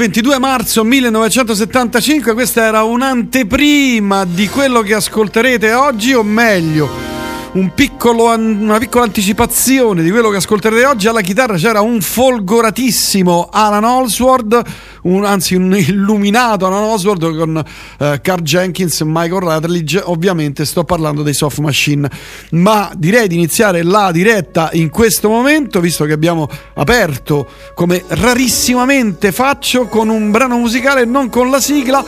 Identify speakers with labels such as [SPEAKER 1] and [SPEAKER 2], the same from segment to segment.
[SPEAKER 1] Era il 22 marzo 1975, questa era un'anteprima di quello che ascolterete oggi, o meglio, un piccolo, una piccola anticipazione di quello che ascolterete oggi. Alla chitarra c'era un folgoratissimo Alan Allsworth, un, anzi un illuminato Alan Allsworth con eh, Carl Jenkins e Michael Rutledge. Ovviamente sto parlando dei Soft Machine, ma direi di iniziare la diretta in questo momento, visto che abbiamo aperto come rarissimamente faccio con un brano musicale, non con la sigla,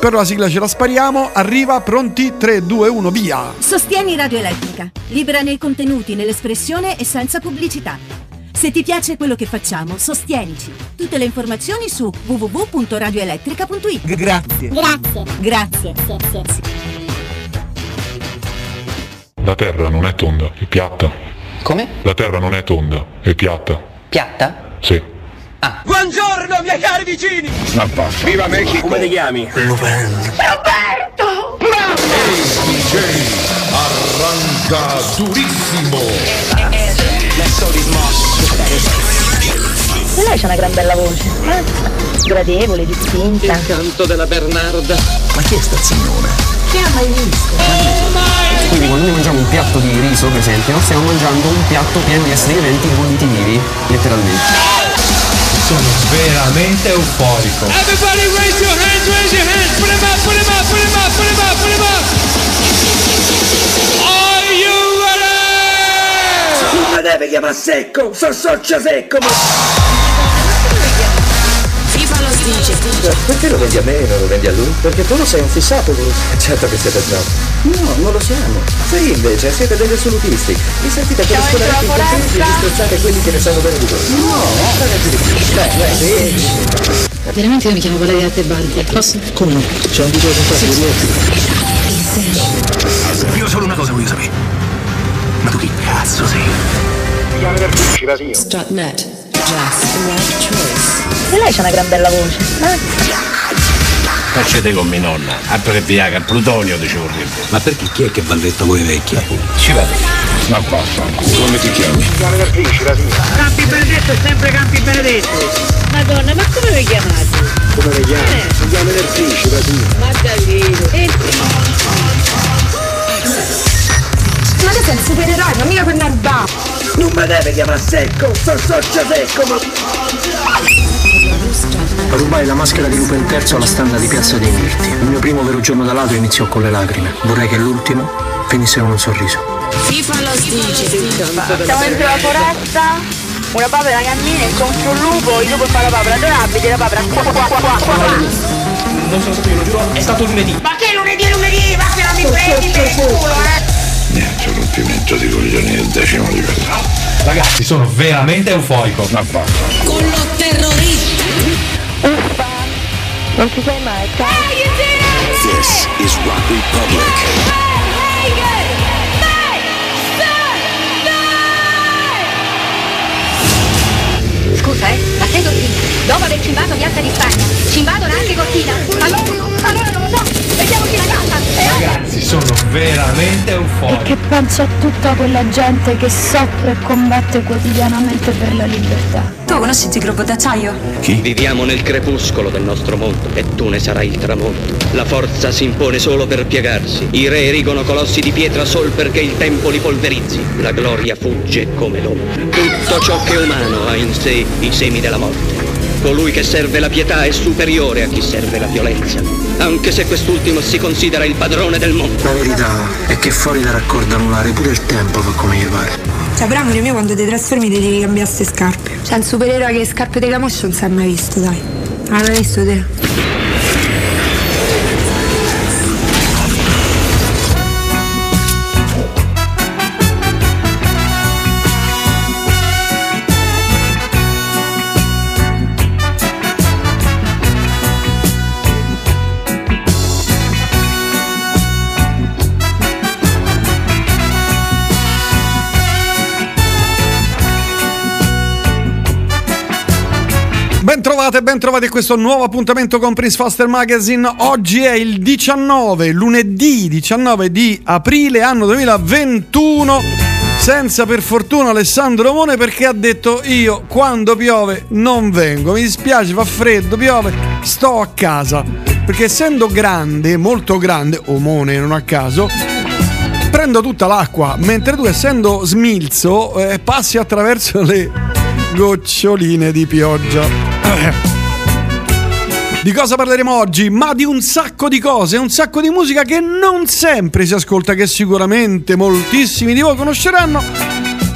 [SPEAKER 1] però la sigla ce la spariamo. Arriva pronti 3, 2, 1, via!
[SPEAKER 2] Sostieni Radio Elettrica libera nei contenuti, nell'espressione e senza pubblicità. Se ti piace quello che facciamo, sostienici. Tutte le informazioni su www.radioelettrica.it.
[SPEAKER 3] Grazie.
[SPEAKER 2] Grazie. Grazie. Grazie.
[SPEAKER 4] La Terra non è tonda, è piatta.
[SPEAKER 5] Come?
[SPEAKER 4] La Terra non è tonda, è piatta.
[SPEAKER 5] Piatta?
[SPEAKER 4] Sì.
[SPEAKER 5] Ah.
[SPEAKER 3] Buongiorno, miei cari vicini! Viva Mexico!
[SPEAKER 6] Come ti chiami?
[SPEAKER 3] Roberto! Bravo!
[SPEAKER 7] DJ arranca durissimo.
[SPEAKER 8] E lei c'ha una gran bella voce, eh? gradevole, distinta.
[SPEAKER 6] Il canto della Bernarda.
[SPEAKER 7] Ma chi è sta signora?
[SPEAKER 8] Che ha mai visto?
[SPEAKER 9] Quindi quando noi mangiamo un piatto di riso, per esempio, stiamo mangiando un piatto pieno di esseri viventi bolliti vivi, letteralmente.
[SPEAKER 10] Sono veramente euforico.
[SPEAKER 11] Everybody raise your hands, raise your hands. Put him up, put him up, put him up, put him up, put him up. Are you ready?
[SPEAKER 3] Non mi deve chiamare secco, sono socio secco, ma...
[SPEAKER 2] Dice.
[SPEAKER 6] Perché lo vendi a me e non lo vendi a lui? Perché tu lo sei un fissato, lui. Certo che siete snob. No, non lo siamo. Sì, invece, siete degli assolutisti. Vi sentite per scolare i contenti e disprezzate quelli che ne sanno bene di voi. No, ragazzi di più. Beh, beh, sì.
[SPEAKER 8] Veramente io mi chiamo Valeria Tebaldi, posso?
[SPEAKER 6] Come no? C'è un video con quattro
[SPEAKER 7] Io solo una cosa voglio sapere. Ma tu chi cazzo sei?
[SPEAKER 2] Strutnet.
[SPEAKER 8] E lei c'ha una gran bella voce, eh?
[SPEAKER 10] Facete con mia nonna, altro che Viagra, il plutonio di vorrebbe.
[SPEAKER 7] Ma perché chi è che balletta voi vecchi?
[SPEAKER 10] Ci vado. Ma basta.
[SPEAKER 7] Come ti chiami?
[SPEAKER 12] Campi Benedetto è sempre Campi Benedetto. Madonna, ma come vi chiamate?
[SPEAKER 6] Come le chiami? Si chiama Nerfici, la signora.
[SPEAKER 12] Ma Davide. E
[SPEAKER 8] Ma te sei il supereroe, non mica per narba.
[SPEAKER 3] Non mi deve chiamare secco, sono socio secco, ma...
[SPEAKER 6] Rubai la maschera di Lupin III alla standa di Piazza dei Mirti. Il mio primo vero giorno da ladro iniziò con le lacrime. Vorrei che l'ultimo finisse con un sorriso.
[SPEAKER 2] FIFA lo dice.
[SPEAKER 8] Siamo dentro la foresta, una papera cammina incontro un lupo, il lupo fa la papera adorabile, la papera qua qua qua qua qua.
[SPEAKER 6] Non sono stato io, lo giuro, è stato lunedì.
[SPEAKER 12] Ma che lunedì lunedì? Ma che non mi prendi per il culo, eh?
[SPEAKER 7] Niente, rompimento di coglioni del decimo livello.
[SPEAKER 10] Ragazzi, sono veramente.
[SPEAKER 7] Ma basta.
[SPEAKER 2] Con lo terrorista.
[SPEAKER 8] Uffa, non ti sei mai, ciao.
[SPEAKER 7] This is Rock Republic.
[SPEAKER 2] Scusa, eh, ma sei Cortina? Dopo aver cimbato Piazza di Spagna, ci invadono anche Cortina? Allora, allora non lo so, vediamoci la casa, eh?
[SPEAKER 10] Ragazzi, sono veramente euforico.
[SPEAKER 8] Che penso a tutta quella gente che soffre e combatte quotidianamente per la libertà.
[SPEAKER 2] Tu conosci il gruppo d'acciaio?
[SPEAKER 6] Viviamo nel crepuscolo del nostro mondo e tu ne sarai il tramonto. La forza si impone solo per piegarsi. I re erigono colossi di pietra sol perché il tempo li polverizzi. La gloria fugge come l'ombra. Tutto ciò che è umano ha in sé i semi della morte. Colui che serve la pietà è superiore a chi serve la violenza, anche se quest'ultimo si considera il padrone del mondo.
[SPEAKER 9] La verità è che fuori da raccordo anulare pure il tempo fa come gli pare.
[SPEAKER 13] Cioè, però amore mio, quando ti trasformi ti devi cambiare queste scarpe. Cioè, un supereroe che scarpe di camoscio non si è mai visto, dai. L'hai visto te?
[SPEAKER 1] Ben trovate, ben trovati a questo nuovo appuntamento con Prince Faster Magazine. Oggi è il 19, lunedì 19 di aprile, anno 2021. senza per fortuna Alessandro Mone perché ha detto io quando piove non vengo, mi dispiace, fa freddo, piove, sto a casa. Perché essendo grande, molto grande, o Mone non a caso, prendo tutta l'acqua, mentre tu essendo smilzo eh, passi attraverso le goccioline di pioggia. Di cosa parleremo oggi? Ma di un sacco di cose, un sacco di musica che non sempre si ascolta, che sicuramente moltissimi di voi conosceranno,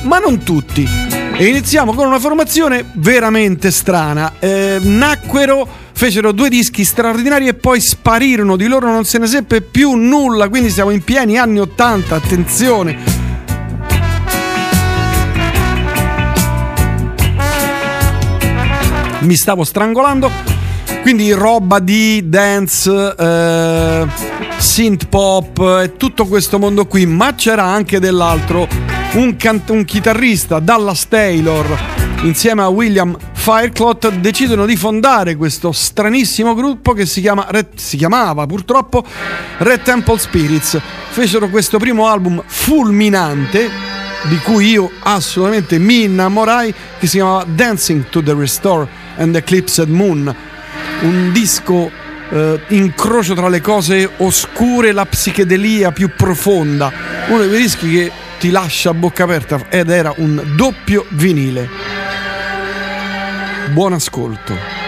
[SPEAKER 1] ma non tutti. E iniziamo con una formazione veramente strana. Eh, nacquero, fecero due dischi straordinari e poi sparirono, di loro non se ne seppe più nulla, quindi siamo in pieni anni 80, attenzione. Mi stavo strangolando. Quindi roba di dance, eh, synth pop e tutto questo mondo qui, ma c'era anche dell'altro. Un, can- un chitarrista, Dallas Taylor, insieme a William Fireclot, decidono di fondare questo stranissimo gruppo che si, chiama si chiamava purtroppo Red Temple Spirits. Fecero questo primo album fulminante di cui io assolutamente mi innamorai, che si chiamava Dancing to the Restore and Eclipsed Moon un disco eh, incrocio tra le cose oscure e la psichedelia più profonda, uno di quei dischi che ti lascia a bocca aperta ed era un doppio vinile. Buon ascolto.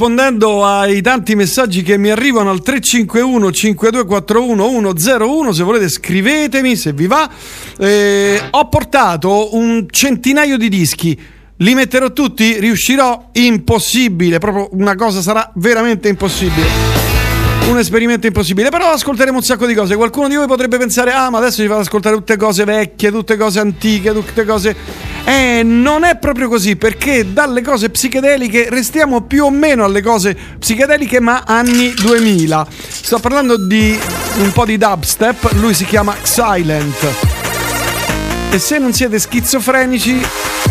[SPEAKER 1] Rispondendo ai tanti messaggi che mi arrivano al 351 5241 101. Se volete, scrivetemi se vi va. Eh, ho portato un centinaio di dischi. Li metterò tutti? Riuscirò? Impossibile. Proprio una cosa sarà veramente impossibile un esperimento impossibile. Però ascolteremo un sacco di cose. Qualcuno di voi potrebbe pensare: ah, ma adesso ci fate ascoltare tutte cose vecchie, tutte cose antiche, tutte cose. Eh, non è proprio così, perché dalle cose psichedeliche restiamo più o meno alle cose psichedeliche, ma anni 2000. Sto parlando di un po' di dubstep, lui si chiama Silent. E se non siete schizofrenici,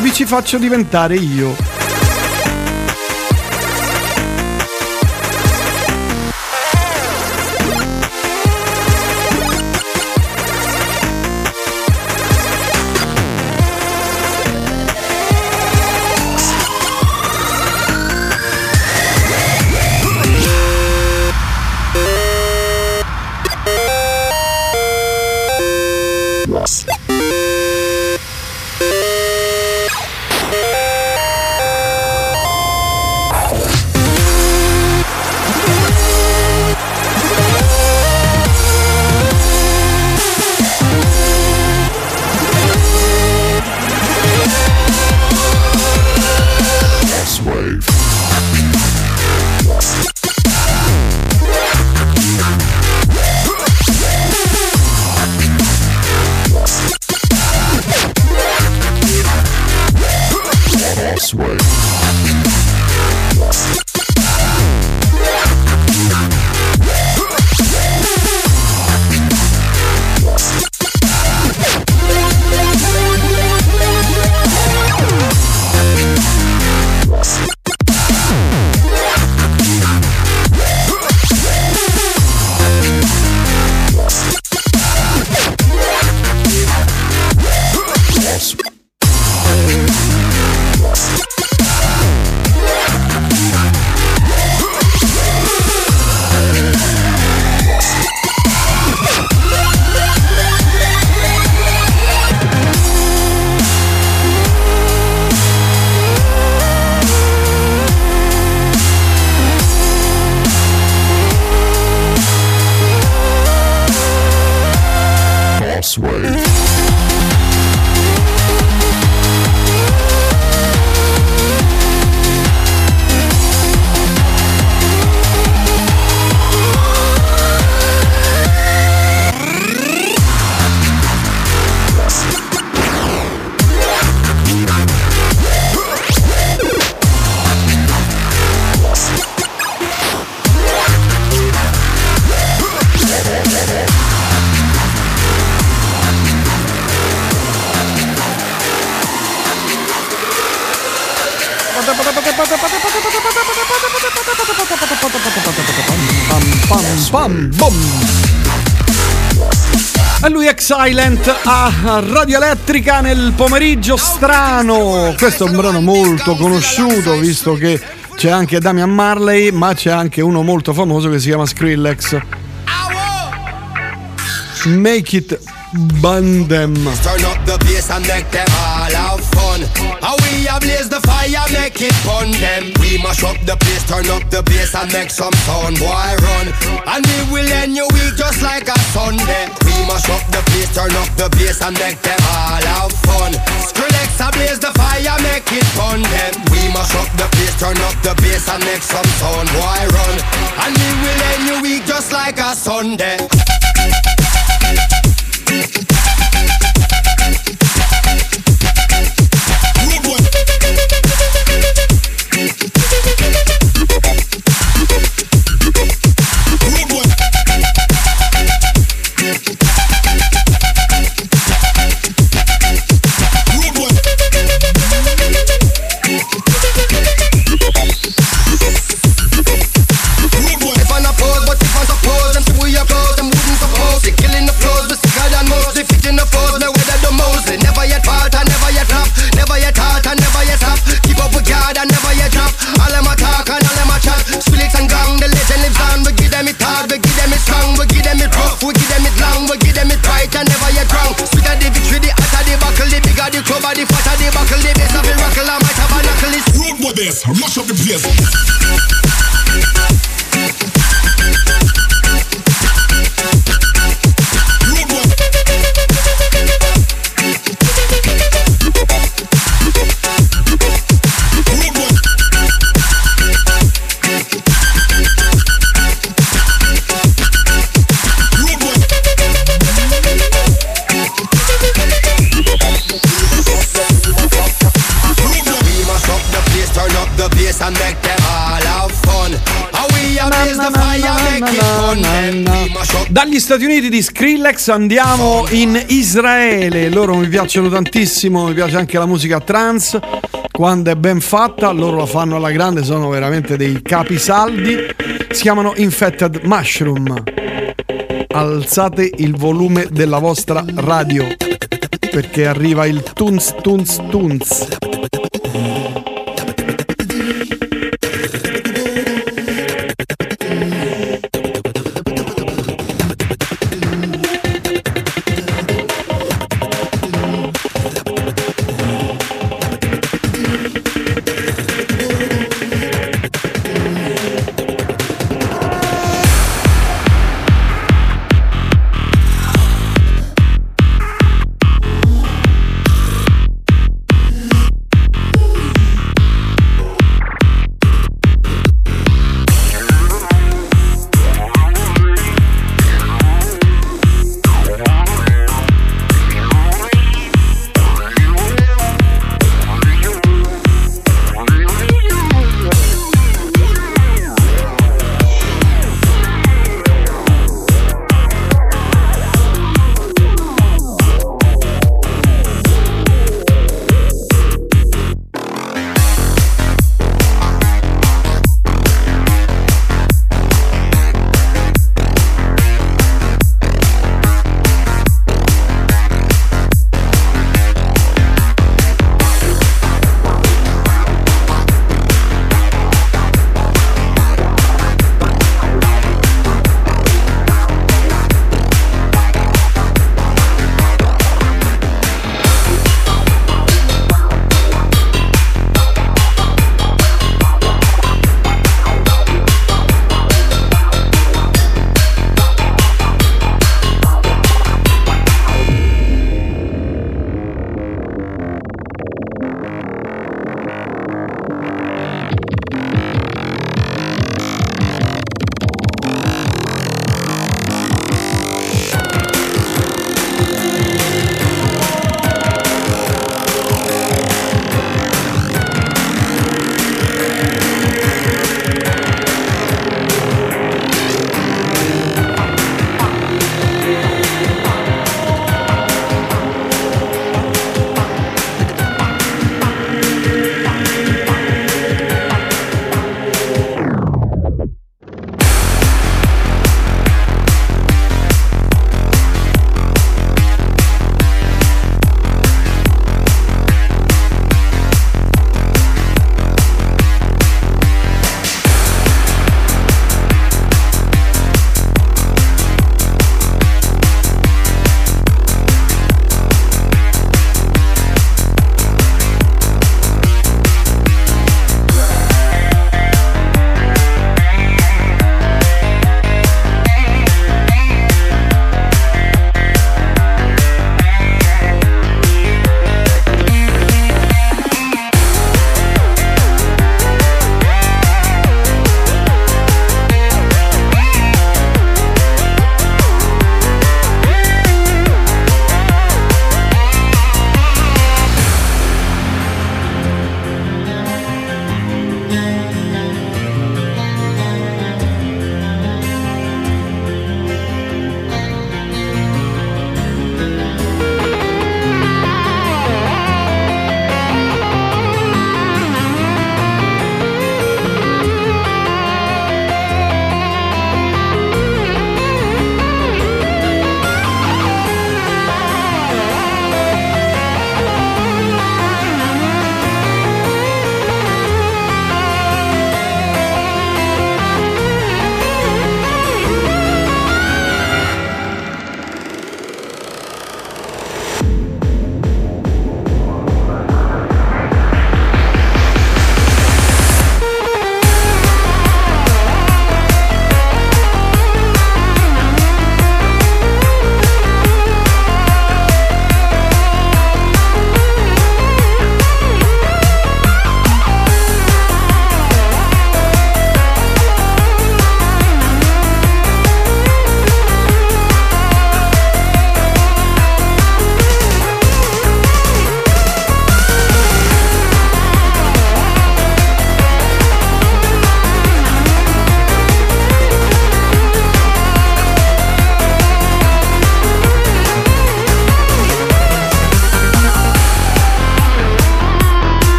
[SPEAKER 1] vi ci faccio diventare io. Silent a Radio Elettrica nel pomeriggio strano. Questo è un brano molto conosciuto, visto che c'è anche Damian Marley, ma c'è anche uno molto famoso che si chiama Skrillex. Make it Bandem.
[SPEAKER 14] Turn up the bass and make them all have fun. How we ablaze the fire, make it fun. We mash up the place, turn up the bass and make some sound, boy run. And we will end your week just like a Sunday. We mash up the place, turn up the bass and make them all have fun. Skrillex ablaze the fire, make it fun them. We mash up the place, turn up the bass and make some sound, boy run. And we will end your week just like a Sunday.
[SPEAKER 1] Dagli Stati Uniti di Skrillex andiamo in Israele. Loro mi piacciono tantissimo, mi piace anche la musica trance. Quando è ben fatta, loro la fanno alla grande, sono veramente dei capisaldi. Si chiamano Infected Mushroom. Alzate il volume della vostra radio perché arriva il Tunz Tunz Tunz.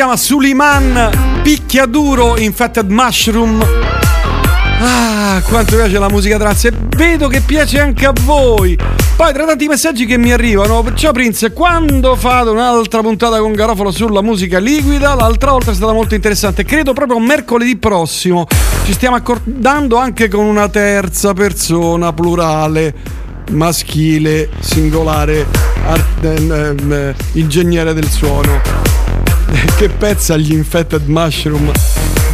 [SPEAKER 1] Chiama Suliman Picchiaduro Infected Mushroom. Ah, quanto piace la musica trance e vedo che piace anche a voi. Poi tra tanti messaggi che mi arrivano, ciao Prince, quando fate un'altra puntata con Garofalo sulla musica liquida? L'altra volta è stata molto interessante, credo proprio mercoledì prossimo. Ci stiamo accordando anche con una terza persona plurale, maschile, singolare, art- ehm, eh, ingegnere del suono. che pezza gli infected mushroom.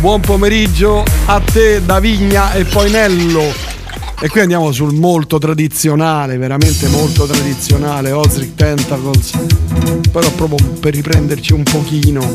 [SPEAKER 1] Buon pomeriggio a te Davigna e poi Nello. E qui andiamo sul molto tradizionale, veramente molto tradizionale, Ozric Tentacles. Però proprio per riprenderci un pochino.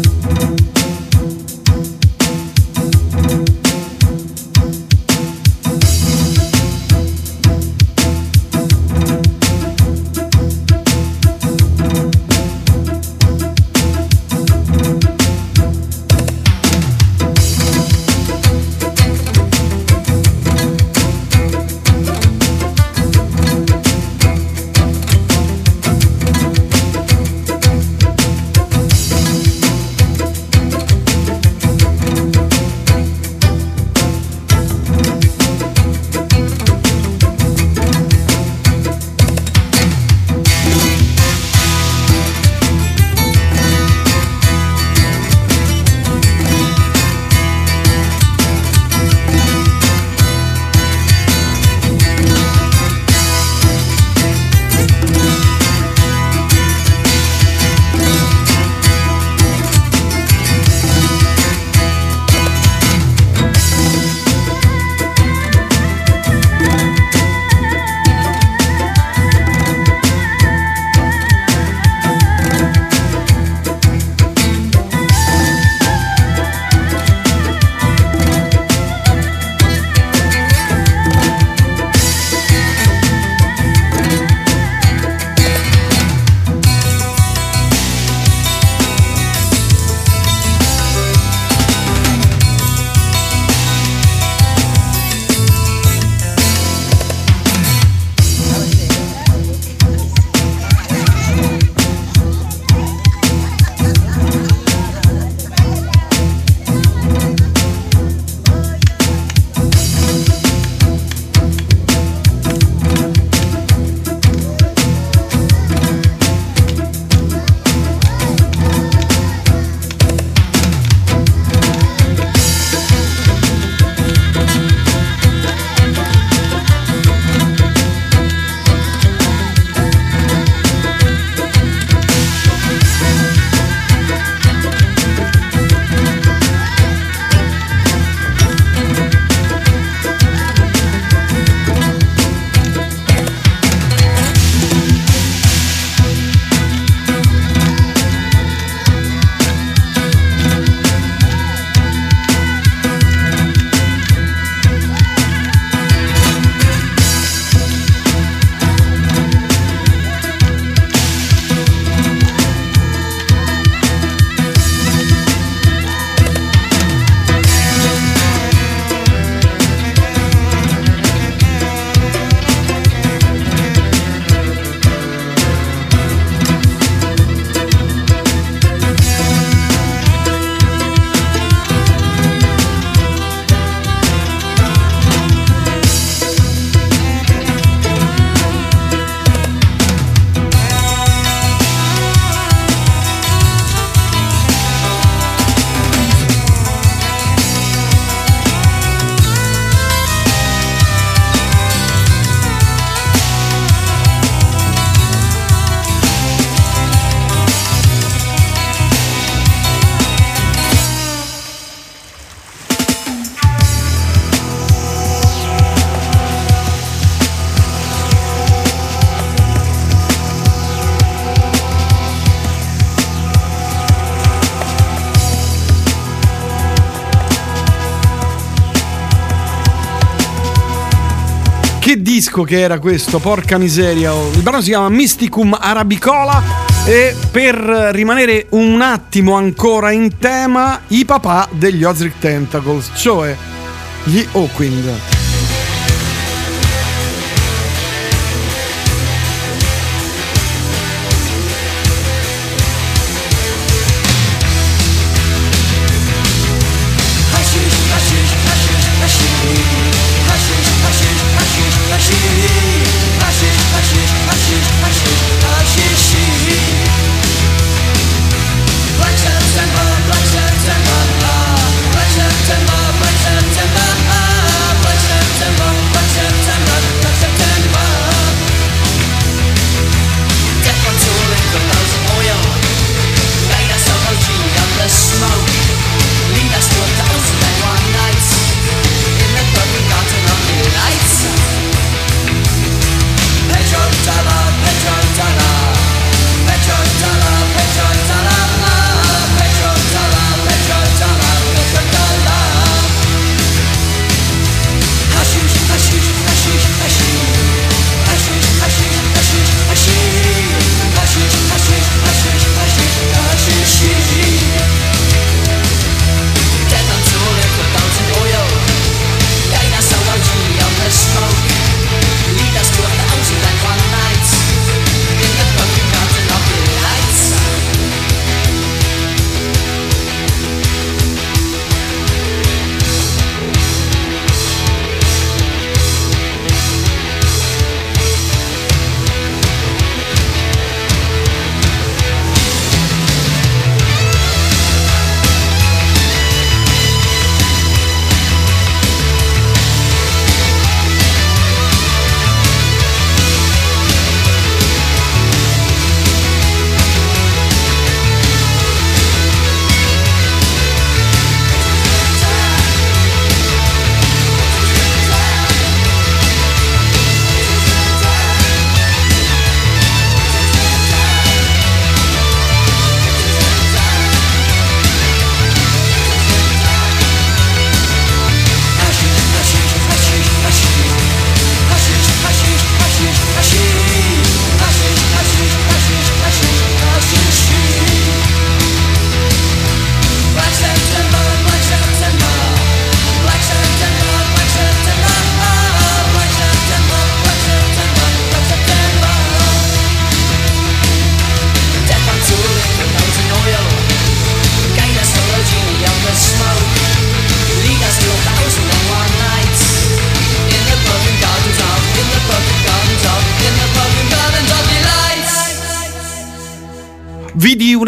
[SPEAKER 1] Disco che era questo, porca miseria. oh. Il brano si chiama Mysticum Arabicola e per rimanere un attimo ancora in tema, i papà degli Ozric Tentacles, cioè gli Hawkwind.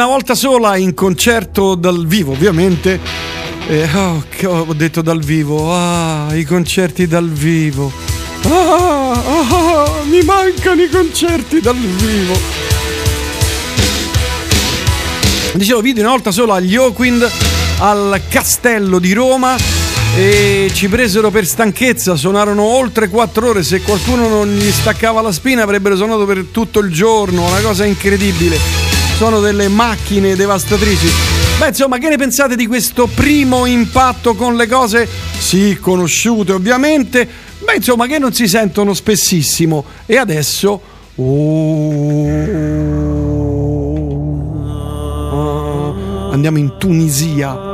[SPEAKER 1] Una volta sola in concerto dal vivo, ovviamente. E, oh, ho detto dal vivo, ah, i concerti dal vivo. Ah, ah, mi mancano i concerti dal vivo. Dicevo, vidi una volta sola agli Oakwind al Castello di Roma e ci presero per stanchezza, suonarono oltre 4 ore, se qualcuno non gli staccava la spina avrebbero suonato per tutto il giorno, una cosa incredibile. Sono delle macchine devastatrici. Beh, insomma, che ne pensate di questo primo impatto con le cose sì conosciute, ovviamente? Beh, insomma, che non si sentono spessissimo. E adesso oh, andiamo in Tunisia.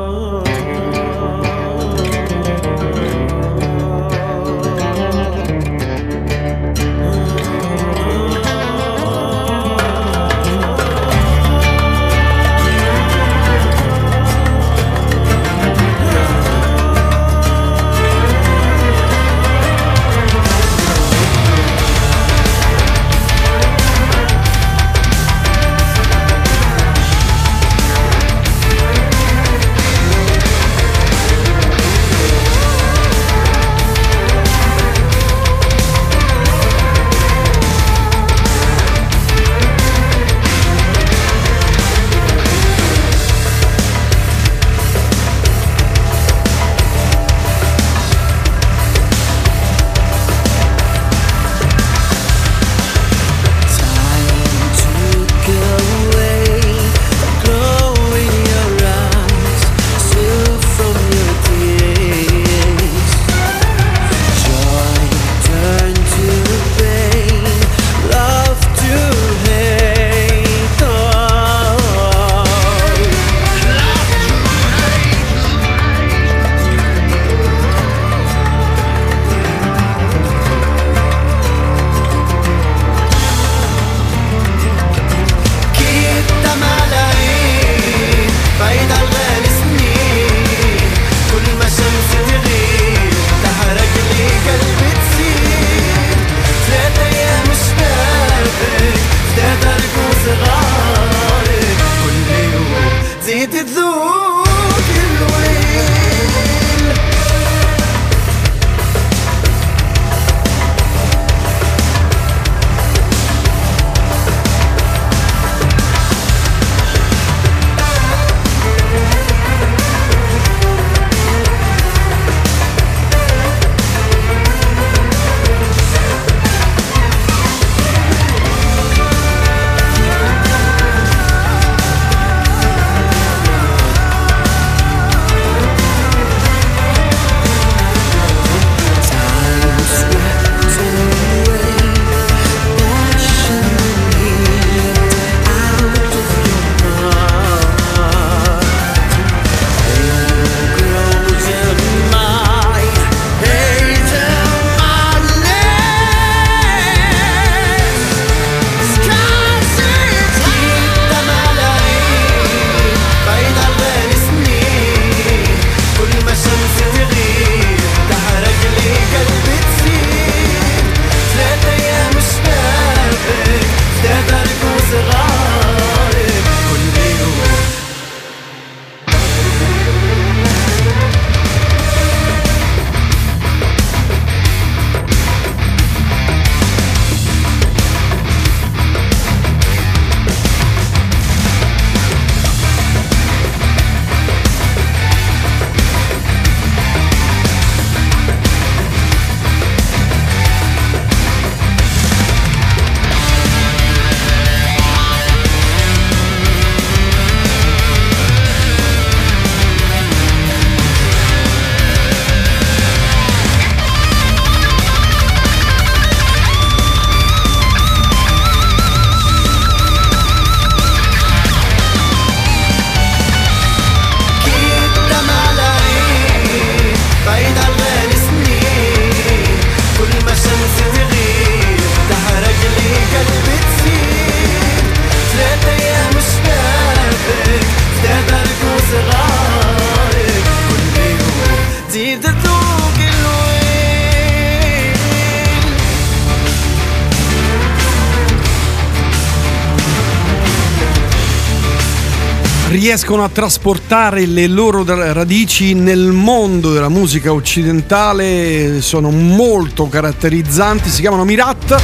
[SPEAKER 1] Riescono a trasportare le loro radici nel mondo della musica occidentale, sono molto caratterizzanti, si chiamano Mirat,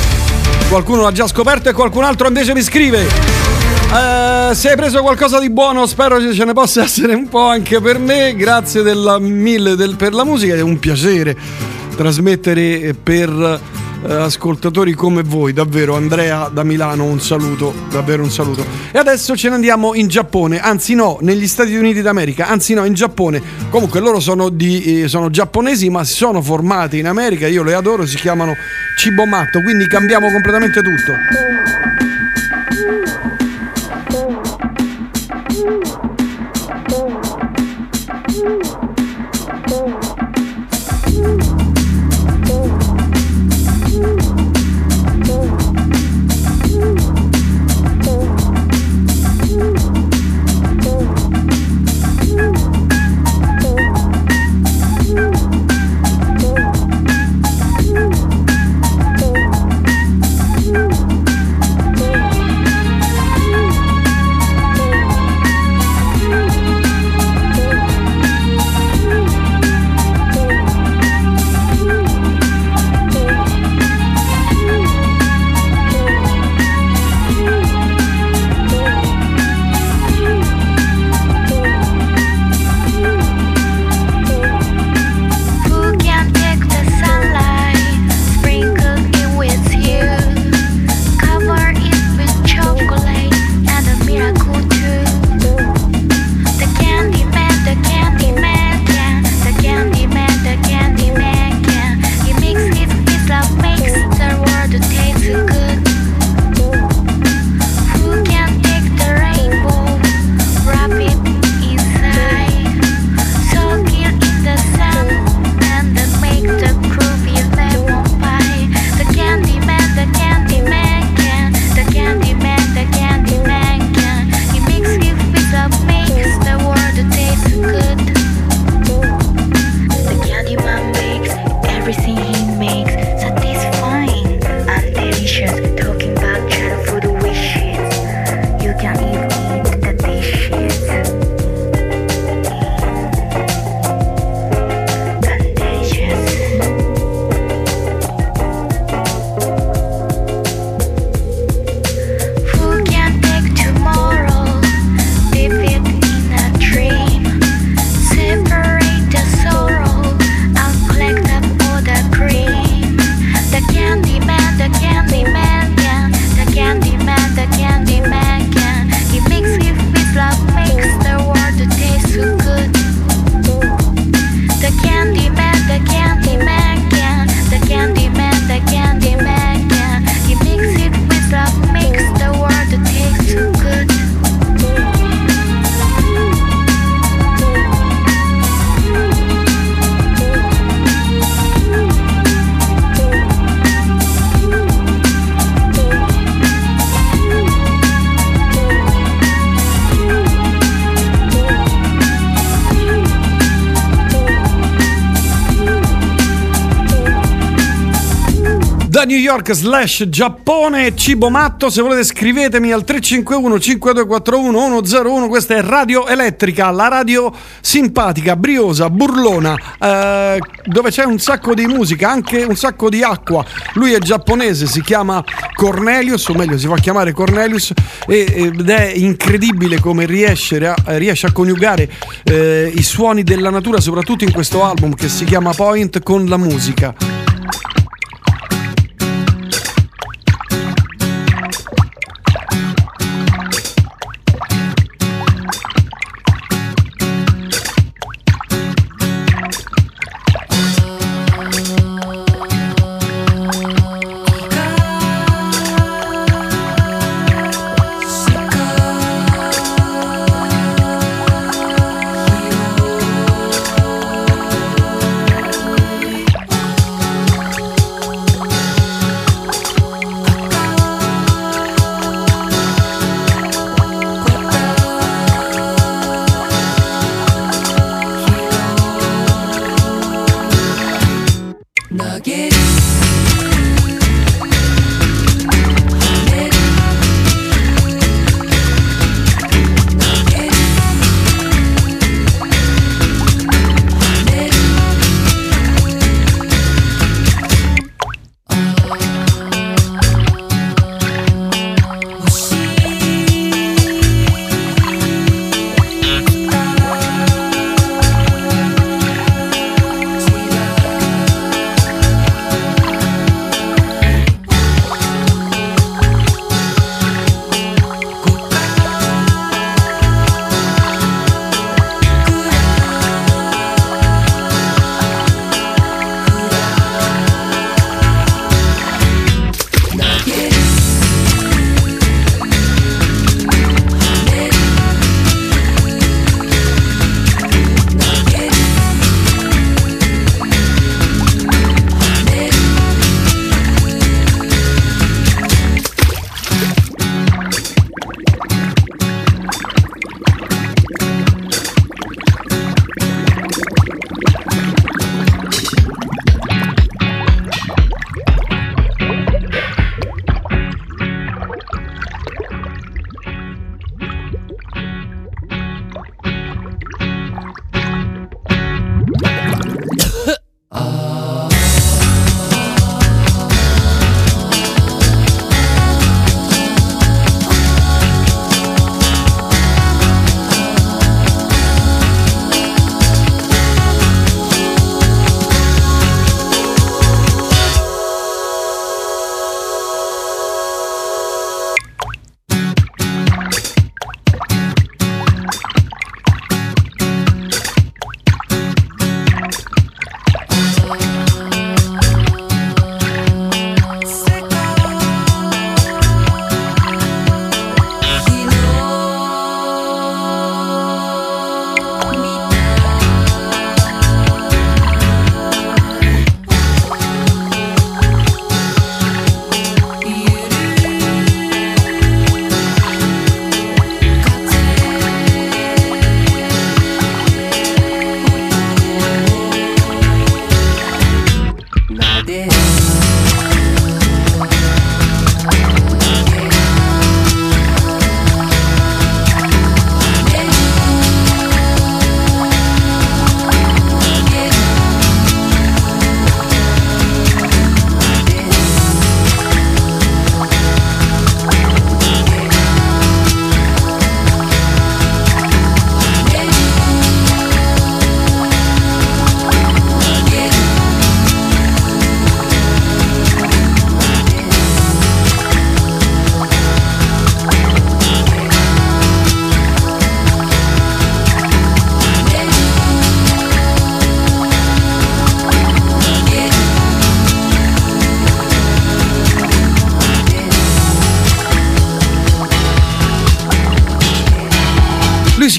[SPEAKER 1] qualcuno l'ha già scoperto e qualcun altro invece mi scrive. Eh, se hai preso qualcosa di buono, spero che ce ne possa essere un po' anche per me. Grazie della mille del- per la musica, è un piacere trasmettere per eh, ascoltatori come voi. Davvero, Andrea da Milano, un saluto, davvero un saluto. E adesso ce ne andiamo in Giappone, anzi no, negli Stati Uniti d'America, anzi no, in Giappone. Comunque loro sono, di, eh, sono giapponesi, ma si sono formati in America, io le adoro, si chiamano Cibo Matto, quindi cambiamo completamente tutto. York slash Giappone, Cibo Matto, se volete scrivetemi al 351 5241 101, questa è Radio Elettrica, la radio simpatica, briosa, burlona, eh, dove c'è un sacco di musica, anche un sacco di acqua. Lui è giapponese, si chiama Cornelius, o meglio si fa chiamare Cornelius, ed è incredibile come riesce a, riesce a coniugare eh, i suoni della natura, soprattutto in questo album che si chiama Point, con la musica.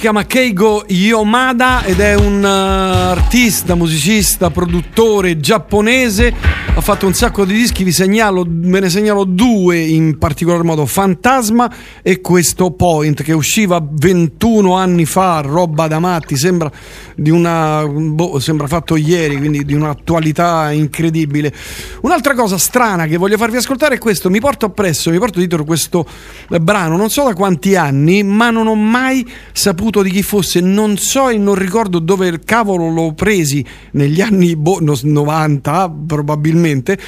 [SPEAKER 1] Chiama Keigo Yomada ed è un uh, artista, musicista, produttore giapponese. Ha fatto un sacco di dischi, vi segnalo, me ne segnalo due in particolar modo, Fantasma e questo Point che usciva 21 anni fa, roba da matti, sembra di una boh, sembra fatto ieri, quindi di un'attualità incredibile. Un'altra cosa strana che voglio farvi ascoltare è questo, mi porto appresso, mi porto dietro questo brano, non so da quanti anni, ma non ho mai saputo di chi fosse, non so e non ricordo dove il cavolo l'ho presi negli anni boh, no- 90 probabilmente,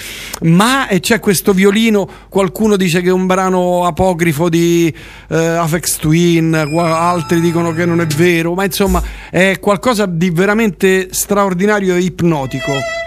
[SPEAKER 1] ma c'è questo violino, qualcuno dice che è un brano apocrifo di eh, Afex Twin, altri dicono che non è vero, ma insomma è qualcosa di veramente straordinario e ipnotico.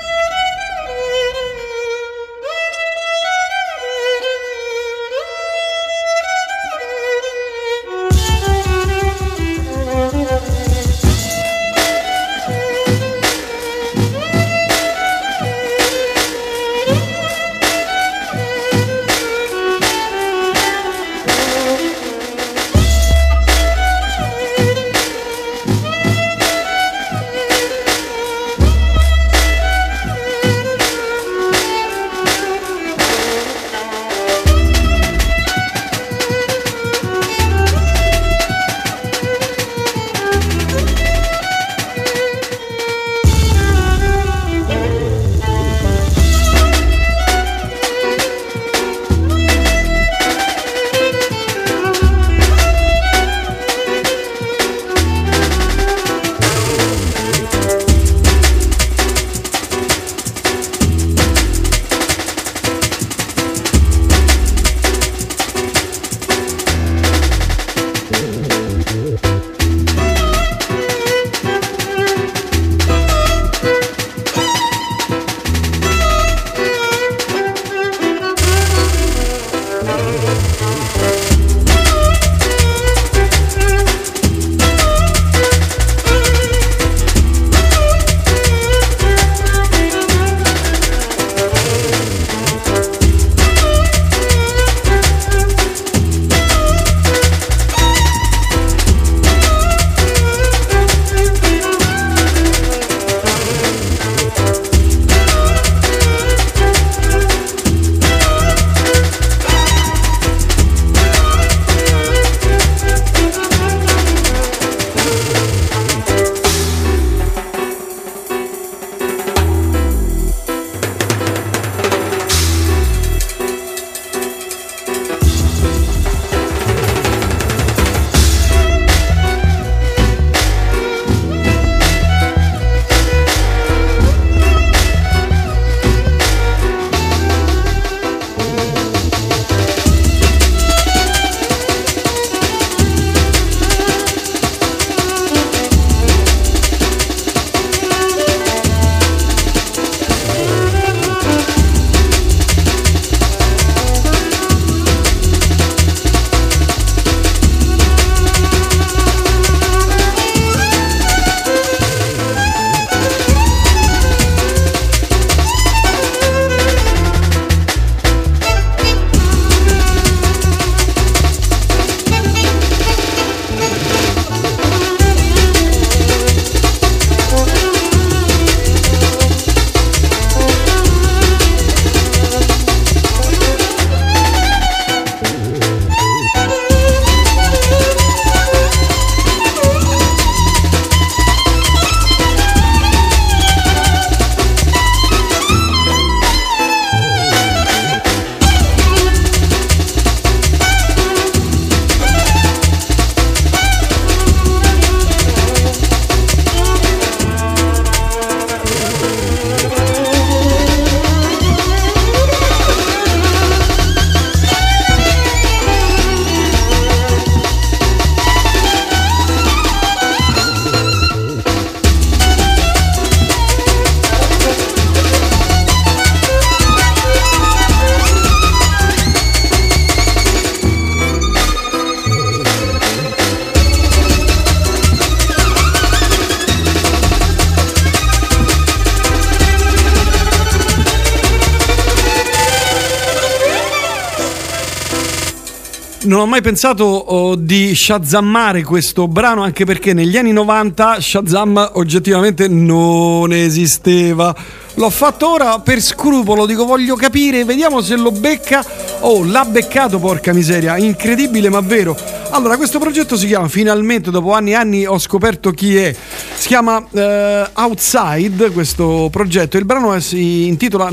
[SPEAKER 1] Non ho mai pensato oh, di shazammare questo brano anche perché negli anni 90 Shazam oggettivamente non esisteva. L'ho fatto ora per scrupolo, dico voglio capire, vediamo se lo becca. Oh, l'ha beccato, porca miseria, incredibile ma vero. Allora, questo progetto si chiama, finalmente dopo anni e anni ho scoperto chi è. Si chiama eh, Outside, questo progetto. Il brano si intitola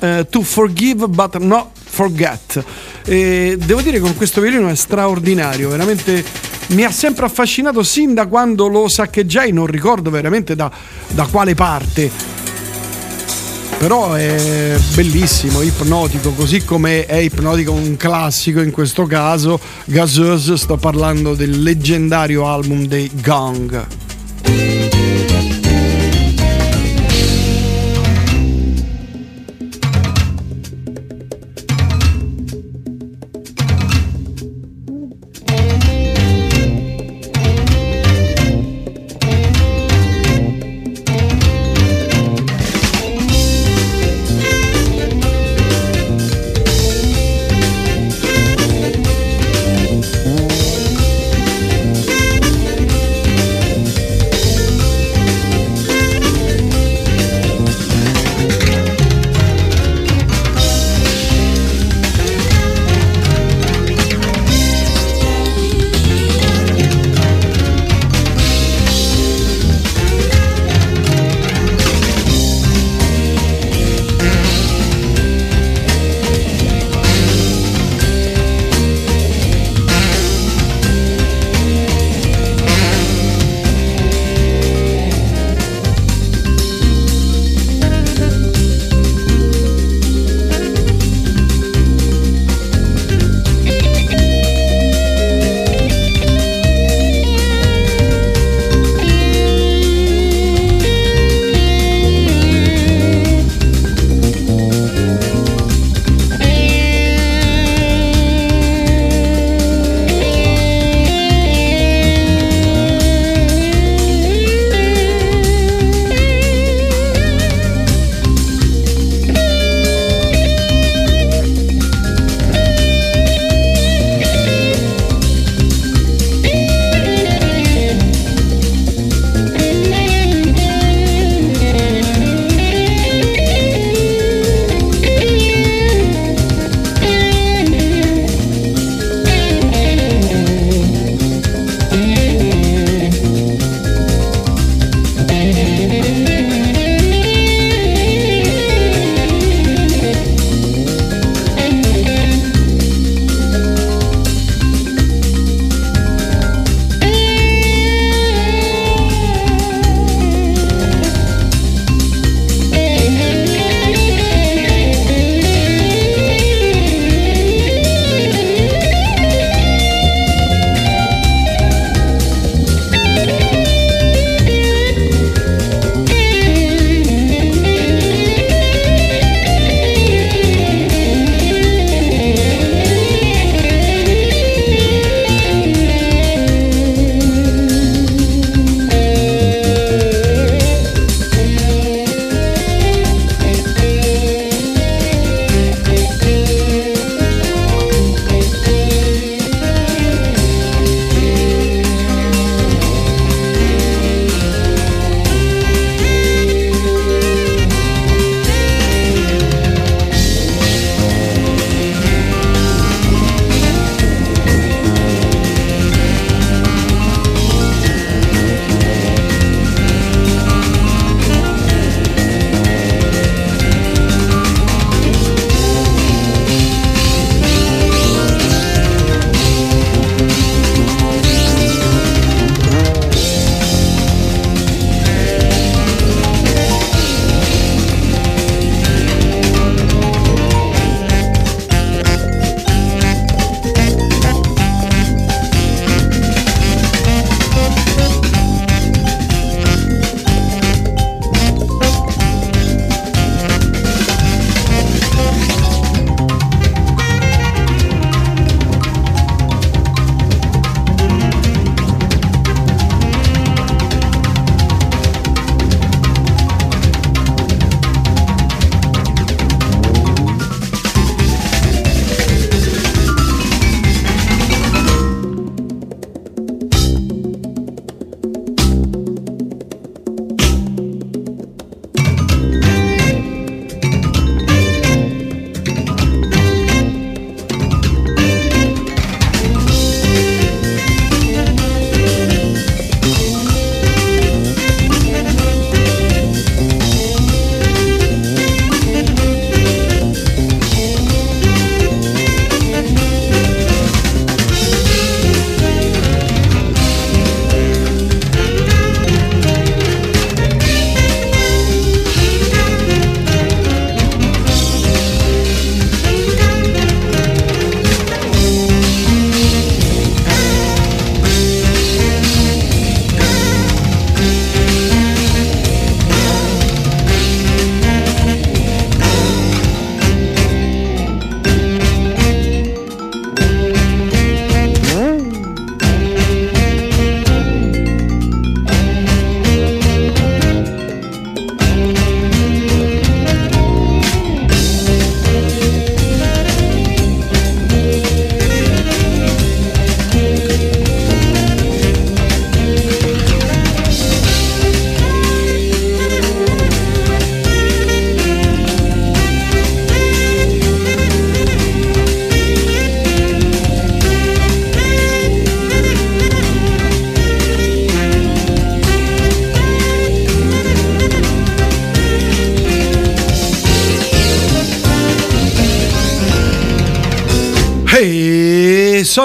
[SPEAKER 1] eh, To Forgive But Not Forget. E devo dire che con questo violino è straordinario, veramente mi ha sempre affascinato sin da quando lo saccheggiai, non ricordo veramente da, da quale parte. Però è bellissimo, ipnotico, così come è ipnotico un classico in questo caso, Gazeuse, sto parlando del leggendario album dei Gong.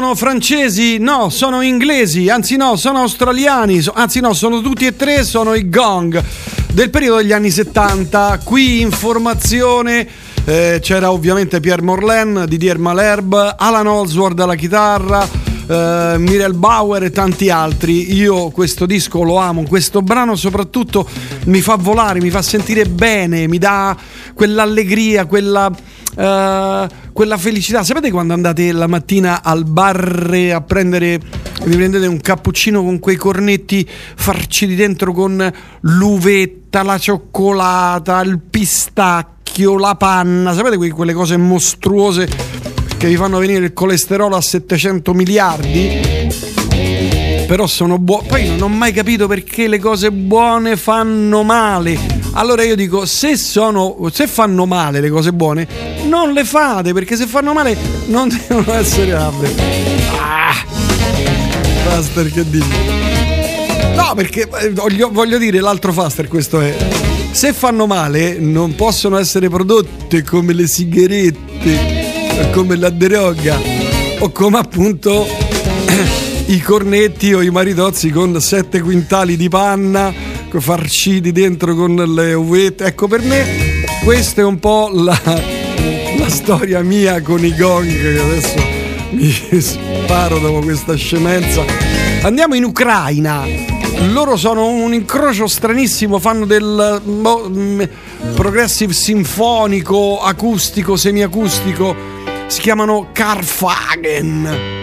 [SPEAKER 1] Sono francesi? No, sono inglesi, anzi no, sono australiani, anzi no, sono tutti e tre, sono i gong del periodo degli anni 70. Qui informazione, eh, c'era ovviamente Pierre Morlain, Didier Malherbe, Alan Holsworth alla chitarra, eh, Mirel Bauer e tanti altri. Io questo disco lo amo, questo brano soprattutto mi fa volare, mi fa sentire bene, mi dà quell'allegria, quella, eh, quella felicità. Sapete quando andate la mattina al bar a prendere, vi prendete un cappuccino con quei cornetti farciti dentro con l'uvetta, la cioccolata, il pistacchio, la panna, sapete que- quelle cose mostruose che vi fanno venire il colesterolo a 700 miliardi? però sono buone. Poi non ho mai capito perché le cose buone fanno male. Allora io dico, se, sono, se fanno male le cose buone, non le fate, perché se fanno male non devono essere alte. Ah, Faster che dici? No, perché eh, voglio, voglio dire, l'altro faster questo è. Se fanno male non possono essere prodotte come le sigarette, come la droga o come appunto i cornetti o i maritozzi con sette quintali di panna farciti dentro con le uvette. Ecco, per me questa è un po' la, storia mia con i gong che adesso mi sparo dopo questa scemenza. Andiamo in Ucraina. Loro sono un incrocio stranissimo, fanno del boh, mm, progressive sinfonico, acustico, semiacustico. Si chiamano Carfagen.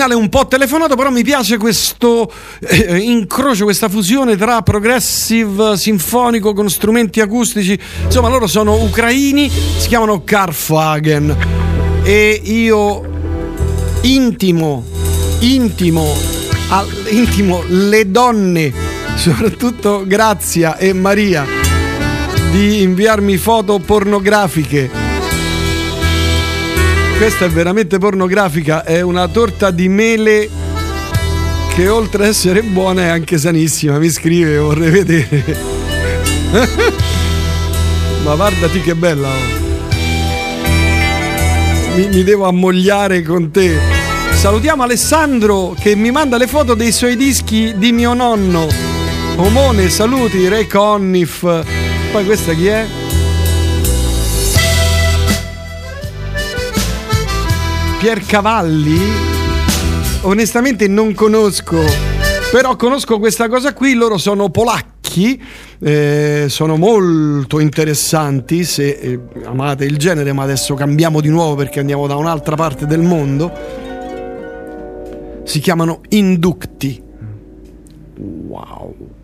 [SPEAKER 1] Finale un po' telefonato, però mi piace questo eh, incrocio, questa fusione tra progressive sinfonico con strumenti acustici. Insomma, loro sono ucraini, si chiamano Karfagen e io intimo, intimo, al- intimo le donne, soprattutto Grazia e Maria, di inviarmi foto pornografiche. Questa è veramente pornografica, è una torta di mele che oltre ad essere buona è anche sanissima, mi scrive, vorrei vedere. Ma guardati che bella. oh. Mi, mi devo ammogliare con te. Salutiamo Alessandro che mi manda le foto dei suoi dischi di mio nonno. Omone, saluti, Ray Conniff. Poi questa chi è? Pier Cavalli? Onestamente non conosco, però conosco questa cosa qui, loro sono polacchi, eh, sono molto interessanti se eh, amate il genere, ma adesso cambiamo di nuovo perché andiamo da un'altra parte del mondo. Si chiamano Inducti. Wow.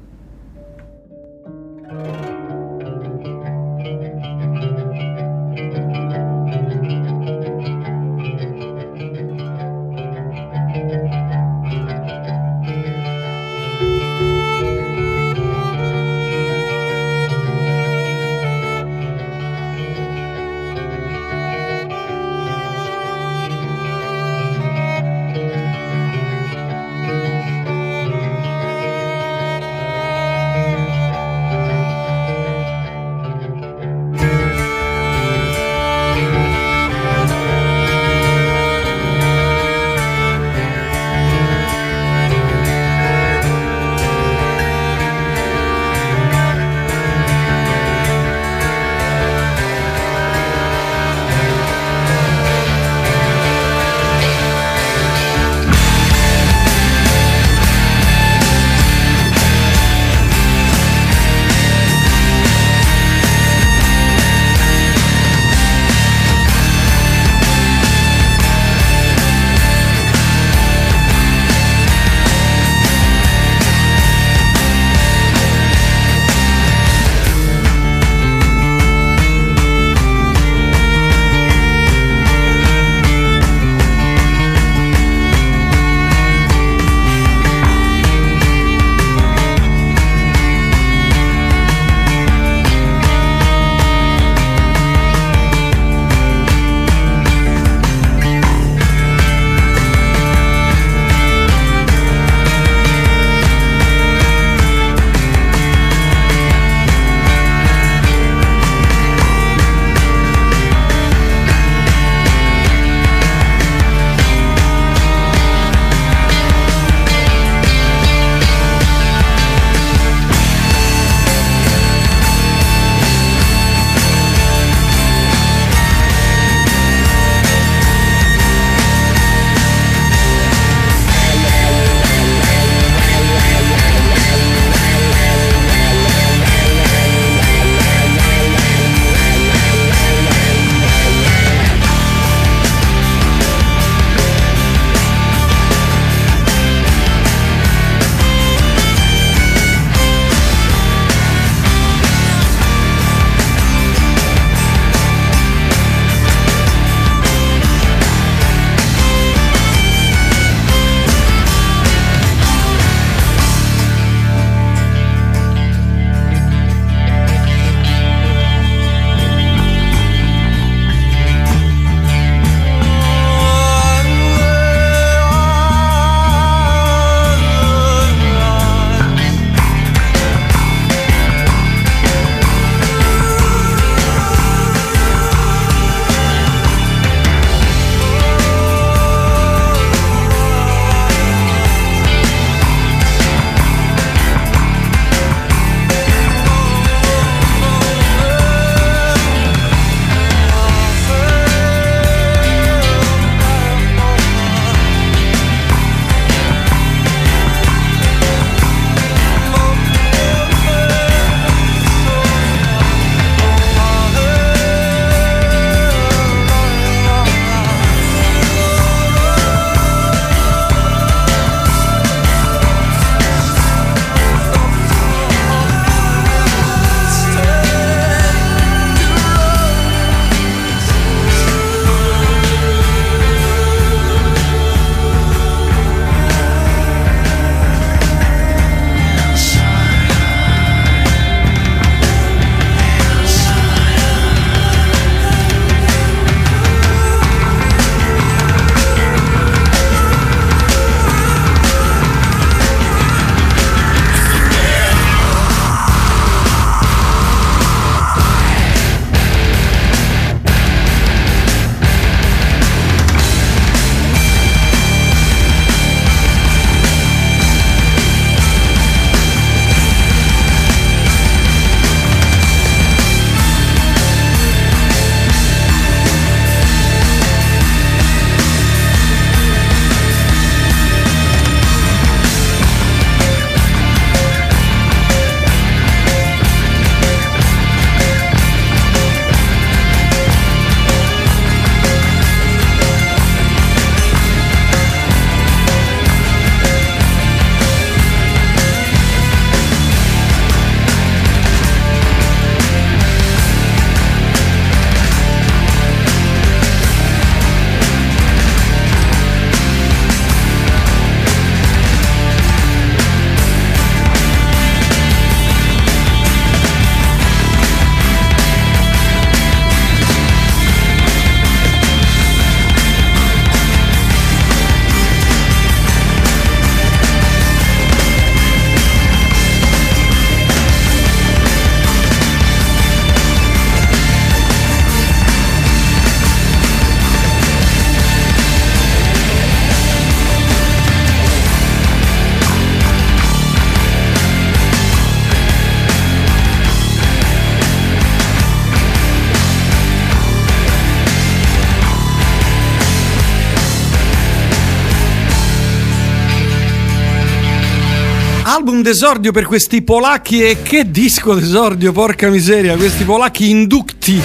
[SPEAKER 1] Album d'esordio per questi polacchi e che disco d'esordio, porca miseria, questi polacchi inducti.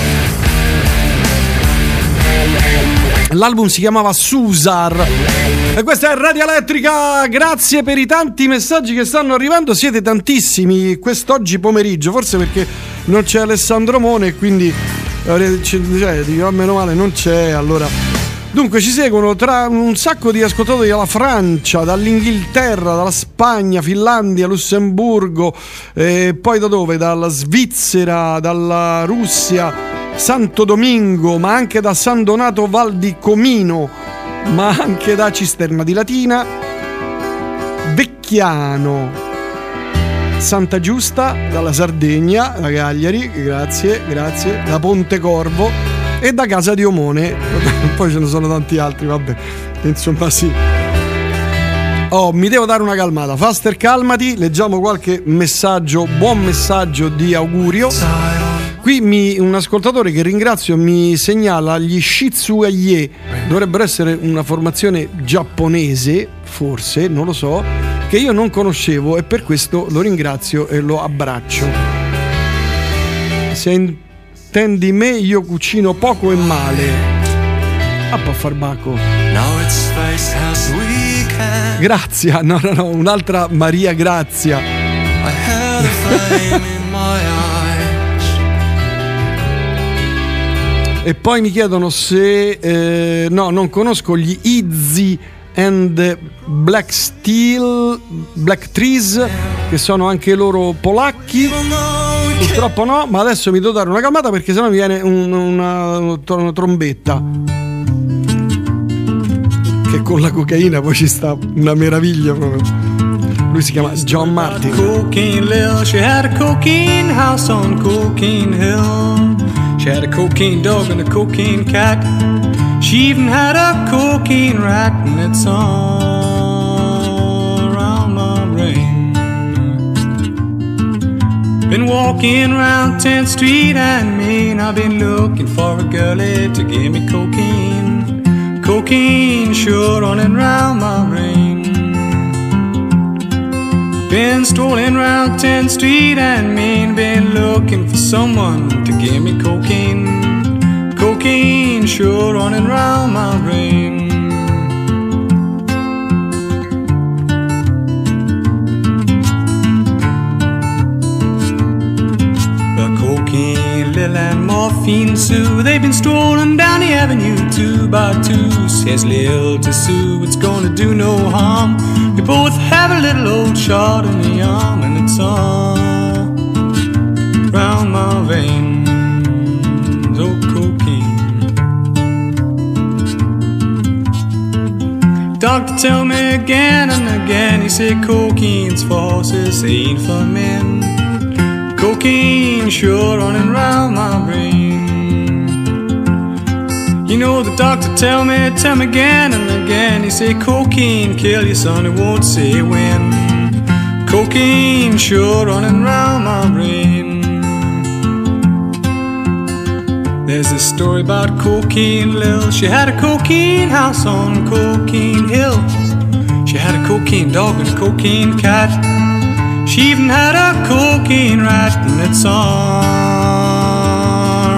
[SPEAKER 1] L'album si chiamava Susar. E questa è Radio Elettrica. Grazie per i tanti messaggi che stanno arrivando. Siete tantissimi quest'oggi pomeriggio, forse perché non c'è Alessandro Mone quindi eh, cioè, dico, meno male non c'è, allora Dunque ci seguono tra un sacco di ascoltatori dalla Francia, dall'Inghilterra, dalla Spagna, Finlandia, Lussemburgo, eh, poi da dove? Dalla Svizzera, dalla Russia, Santo Domingo, ma anche da San Donato Val di Comino, ma anche da Cisterna di Latina, Vecchiano, Santa Giusta, dalla Sardegna, da Cagliari, grazie, grazie, da Ponte Corvo e da casa di Omone. Poi ce ne sono tanti altri, vabbè. Insomma, sì. Oh, mi devo dare una calmata. Faster, calmati. Leggiamo qualche messaggio, buon messaggio di augurio. Qui mi, un ascoltatore che ringrazio mi segnala gli Shitsuaye. Dovrebbero essere una formazione giapponese, forse, non lo so, che io non conoscevo e per questo lo ringrazio e lo abbraccio. Se Tendi me, io cucino poco e male. A po' farbacco. Grazia, no, no, no, un'altra Maria Grazia. e poi mi chiedono se eh, no, non conosco gli Izzy and Black Steel, Black Trees, che sono anche loro polacchi. Purtroppo no, ma adesso mi devo dare una calmata perché sennò mi viene un, una, una trombetta. Che con la cocaina poi ci sta una meraviglia proprio. Lui si chiama John Martin.
[SPEAKER 15] Cocaine Lil, she had a cocaine house on Cocaine Hill. She had a cocaine dog and a cocaine cat. She even had a cocaine rat, and it's all around my brain. Been walking around 10th Street and Main. I've been looking for a girlie to give me cocaine. Cocaine sure running round my brain. Been strolling round 10th Street and Main. Been looking for someone to give me cocaine. Cocaine sure running round my brain. And morphine Sue, they've been strolling down the avenue two by two. Says Lil to Sue, it's gonna do no harm. We both have a little old shot in the arm, and it's all round my veins. Oh, cocaine. Doctor tell me again and again, he said cocaine's for horses, ain't for men. Cocaine sure running round my brain. You know the doctor tell me, tell me again and again, he said cocaine kill you son, He won't say when. Cocaine sure running round my brain. There's a story about Cocaine Lil. She had a cocaine house on Cocaine Hill. She had a cocaine dog and a cocaine cat. She even had a cocaine rat, and it's all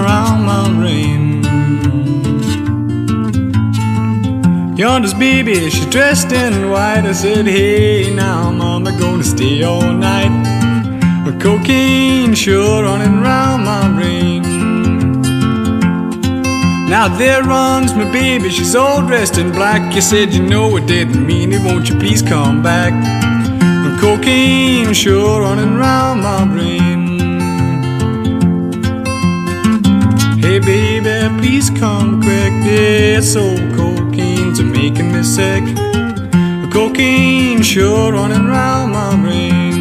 [SPEAKER 15] around my brain. Yonder's baby, she dressed in white. I said, Hey, now, mama, gonna stay all night. With cocaine sure running round my brain. Now there runs my baby, she's all dressed in black. You said you know it didn't mean it, won't you please come back? Cocaine sure running round my brain. Hey baby, please come quick. This old cocaine's making me sick. Cocaine sure running round my brain.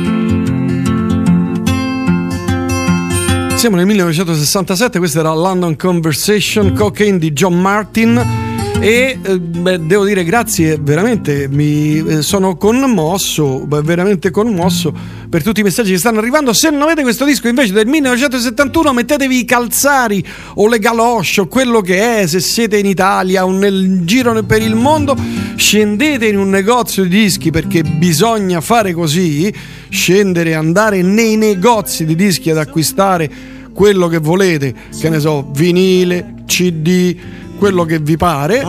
[SPEAKER 1] Siamo nel 1967, questa era London Conversation, Cocaine di John Martin E eh, beh, devo dire grazie, veramente mi eh, sono commosso, veramente commosso per tutti i messaggi che stanno arrivando. Se non avete questo disco invece del 1971, mettetevi i calzari o le galosce o quello che è, se siete in Italia o nel giro per il mondo, scendete in un negozio di dischi perché bisogna fare così, scendere, andare nei negozi di dischi ad acquistare quello che volete, che ne so, vinile, CD, quello che vi pare.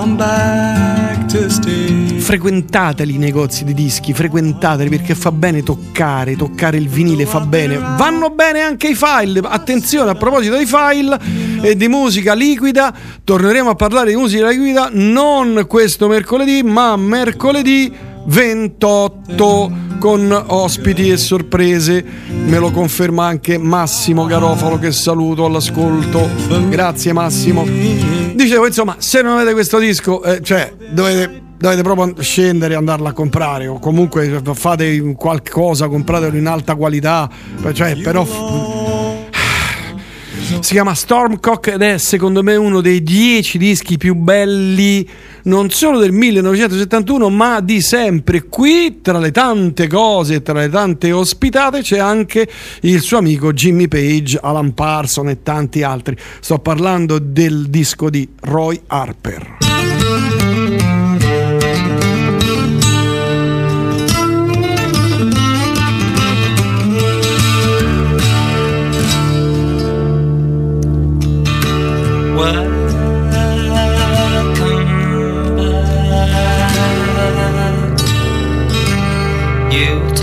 [SPEAKER 1] Frequentateli i negozi di dischi, frequentateli perché fa bene toccare, toccare il vinile fa bene. Vanno bene anche i file. Attenzione a proposito dei file e di musica liquida, torneremo a parlare di musica liquida non questo mercoledì, ma mercoledì 28 con ospiti e sorprese. Me lo conferma anche Massimo Garofalo che saluto all'ascolto. Grazie Massimo. Dicevo, insomma, se non avete questo disco, eh, cioè dovete dovete proprio scendere e andarla a comprare o comunque fate qualcosa, compratelo in alta qualità, cioè, però si chiama Stormcock ed è secondo me uno dei dieci dischi più belli non solo del 1971 ma di sempre. Qui tra le tante cose, tra le tante ospitate c'è anche il suo amico Jimmy Page, Alan Parson e tanti altri. Sto parlando del disco di Roy Harper.
[SPEAKER 16] You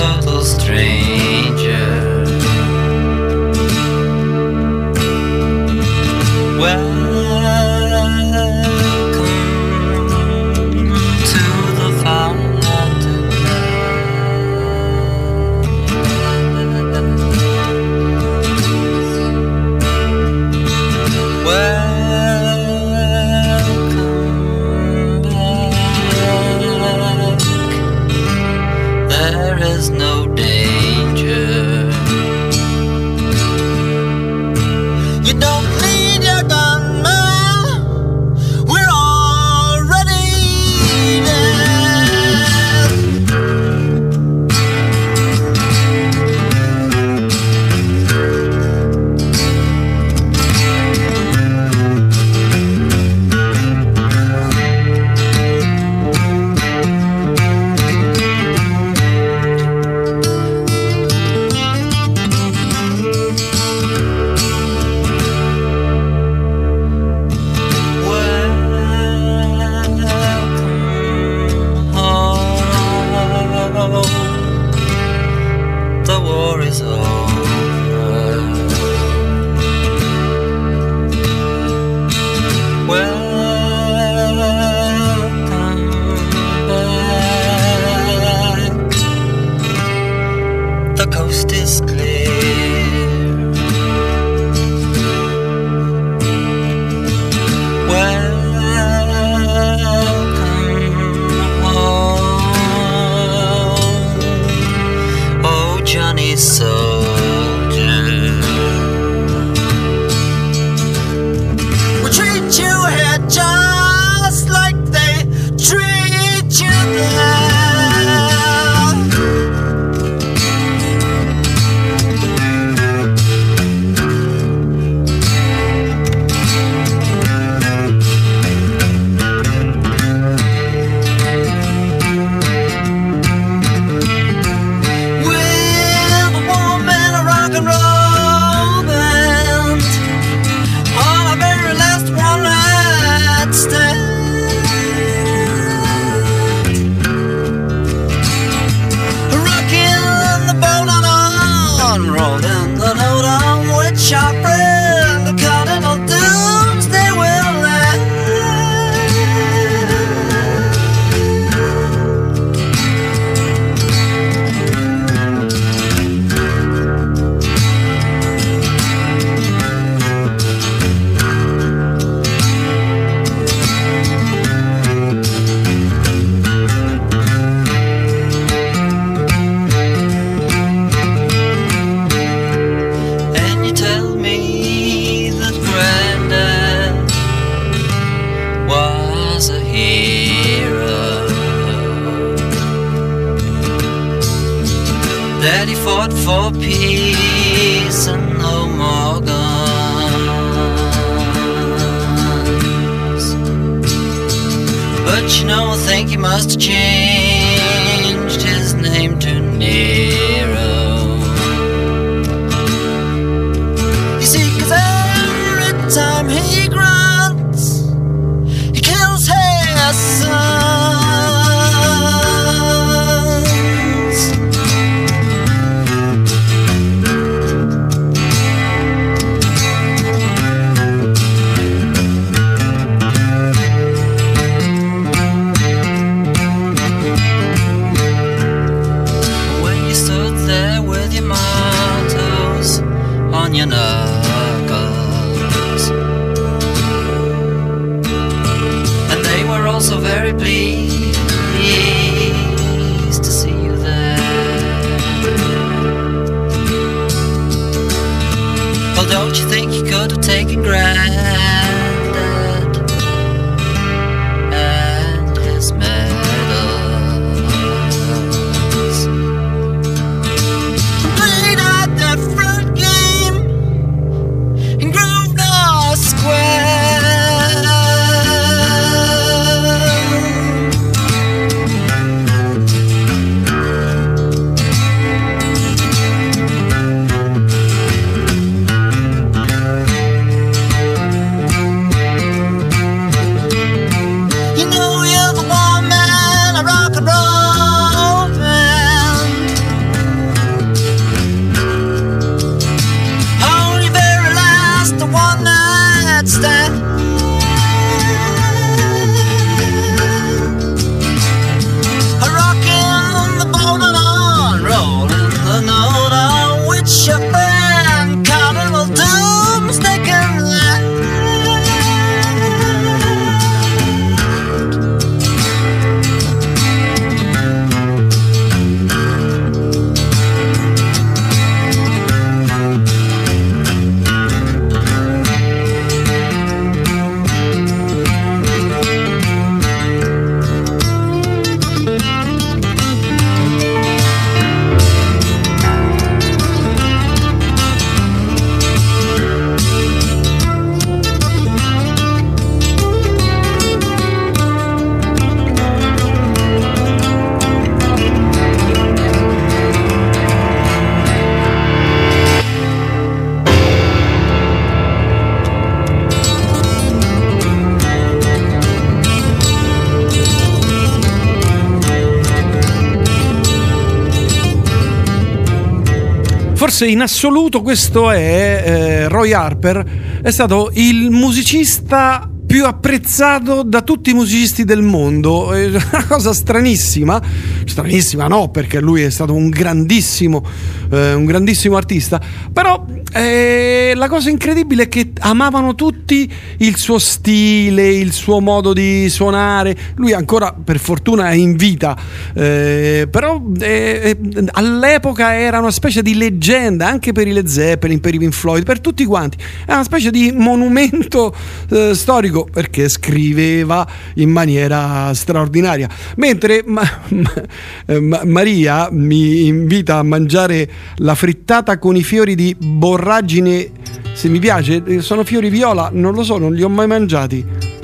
[SPEAKER 17] in
[SPEAKER 1] assoluto questo è eh, Roy Harper, è stato il musicista più apprezzato da tutti i musicisti del mondo. È una cosa stranissima, stranissima no, perché lui è stato un grandissimo, eh, un grandissimo artista, però eh, la cosa incredibile è che amavano tutti il suo stile, il suo modo di suonare. Lui ancora per fortuna è in vita, eh, però eh, eh, all'epoca era una specie di leggenda anche per i Led Zeppelin, per i Pink Floyd, per tutti quanti. È una specie di monumento eh, storico perché scriveva in maniera straordinaria. Mentre ma- ma- eh, ma- Maria mi invita a mangiare la frittata con i fiori di borragine. Se mi piace, eh, sono fiori viola, non lo so, non li ho mai mangiati.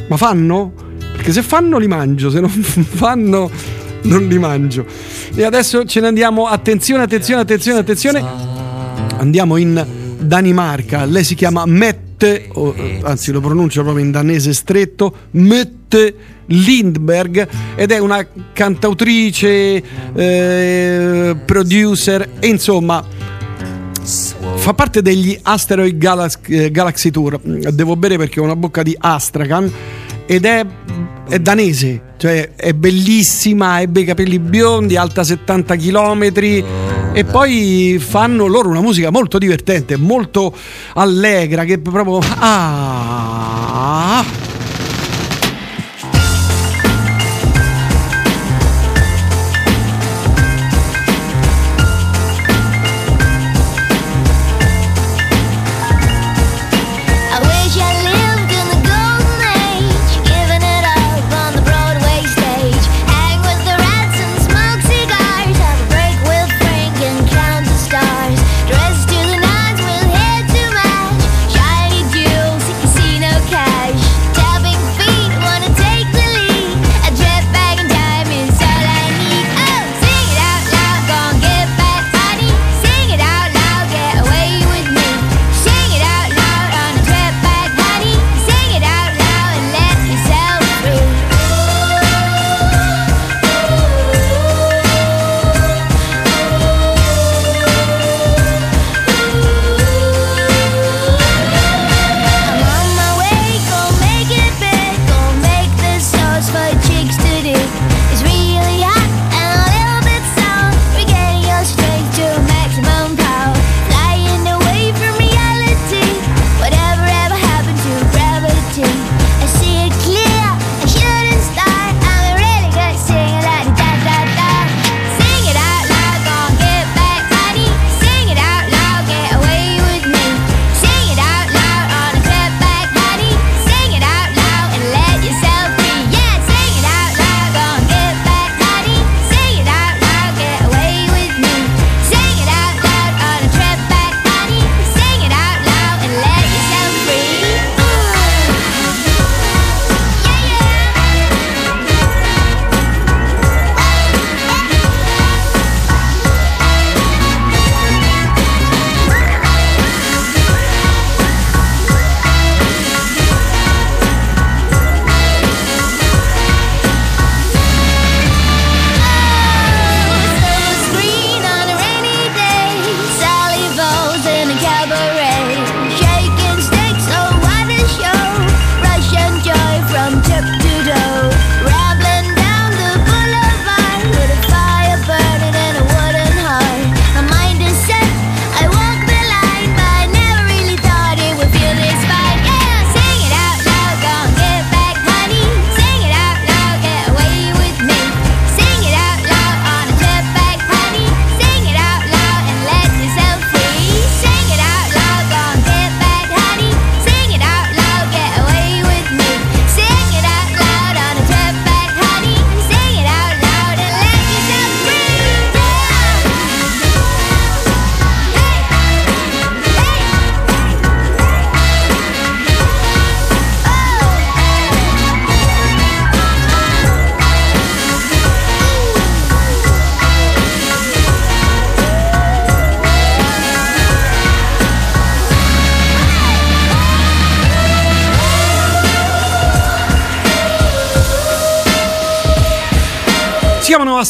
[SPEAKER 1] Ma fanno? Perché se fanno li mangio, se non fanno non li mangio. E adesso ce ne andiamo. Attenzione, attenzione, attenzione, attenzione. Andiamo in Danimarca. Lei si chiama Mette, o, eh, anzi lo pronuncio proprio in danese stretto, Mette Lindberg ed è una cantautrice, eh, producer e insomma fa parte degli Asteroid Galax- eh, Galaxy Tour. Devo bere perché ho una bocca di Astrakan ed è, è danese, cioè è bellissima, ebbe i capelli biondi, alta 70 km e poi fanno loro una musica molto divertente, molto allegra che proprio ah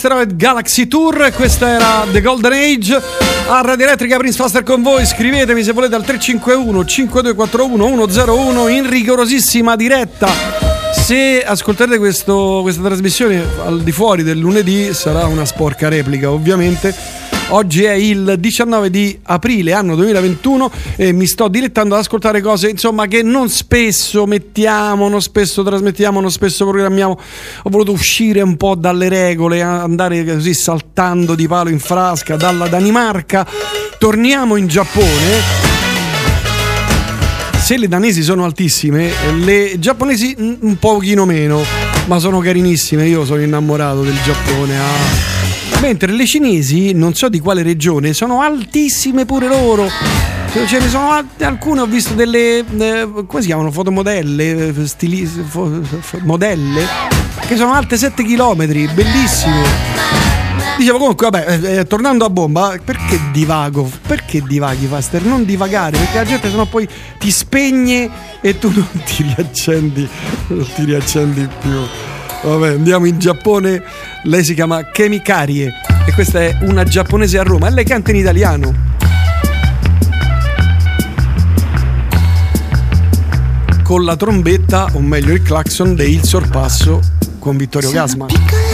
[SPEAKER 1] Asteroid Galaxy Tour, questa era The Golden Age. A Radio Elettrica Prince Faster con voi, scrivetemi se volete al 351 5241 101 in rigorosissima diretta. Se ascolterete questo- questa trasmissione al di fuori del lunedì sarà una sporca replica, ovviamente. Oggi è il 19 di aprile, anno 2021, e mi sto dilettando ad ascoltare cose insomma che non spesso mettiamo, non spesso trasmettiamo, non spesso programmiamo. Ho voluto uscire un po' dalle regole, andare così saltando di palo in frasca dalla Danimarca. Torniamo in Giappone. Se le danesi sono altissime, le giapponesi un pochino meno, ma sono carinissime. Io sono innamorato del Giappone. ah. Mentre le cinesi, non so di quale regione, sono altissime pure loro. Ce ne sono al- alcune, ho visto delle. eh, come si chiamano? Fotomodelle, eh, stili- fo- fo- modelle, che sono alte 7 km, bellissime. Dicevo comunque, vabbè, eh, eh, tornando a bomba, perché divago? Perché divaghi, Faster? Non divagare, perché la gente sennò poi ti spegne e tu non ti riaccendi, non ti riaccendi più. Vabbè, andiamo in Giappone. Lei si chiama Kemi Karie e questa è una giapponese a Roma e lei canta in italiano. Con la trombetta, o meglio il clacson del sorpasso con Vittorio Gasman.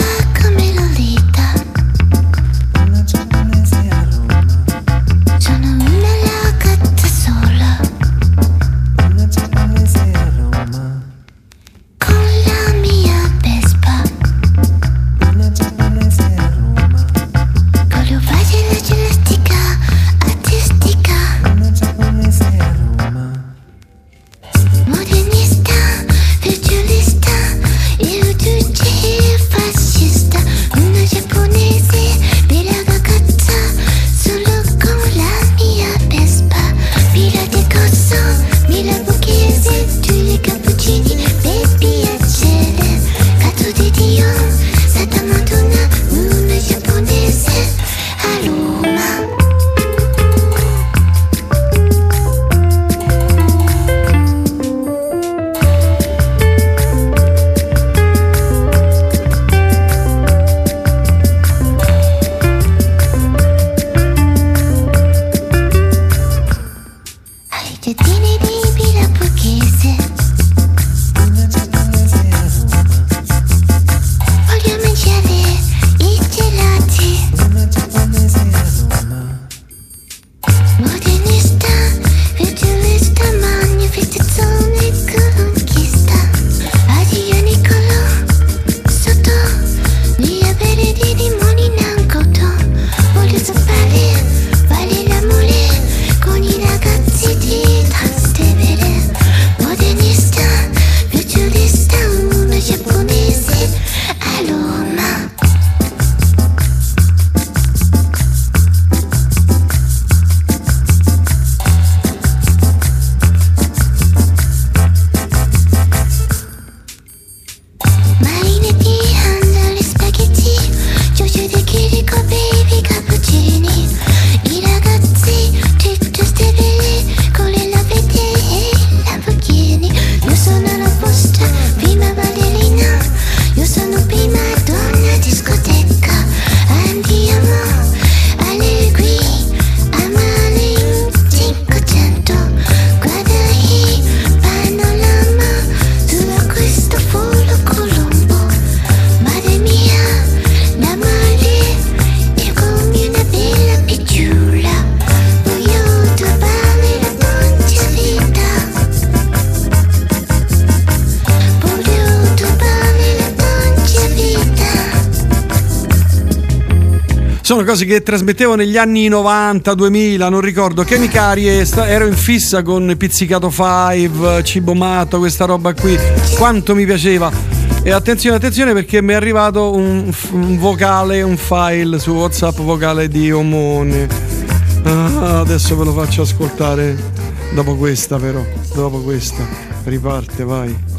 [SPEAKER 1] Cose che trasmettevo negli anni 90, 2000, non ricordo. Che Carie, sta- ero in fissa con Pizzicato 5, Cibo Matto, questa roba qui. Quanto mi piaceva. E attenzione, attenzione perché mi è arrivato un, un vocale, un file su WhatsApp vocale di Omone. Ah, adesso ve lo faccio ascoltare dopo questa però. Dopo questa. Riparte, vai.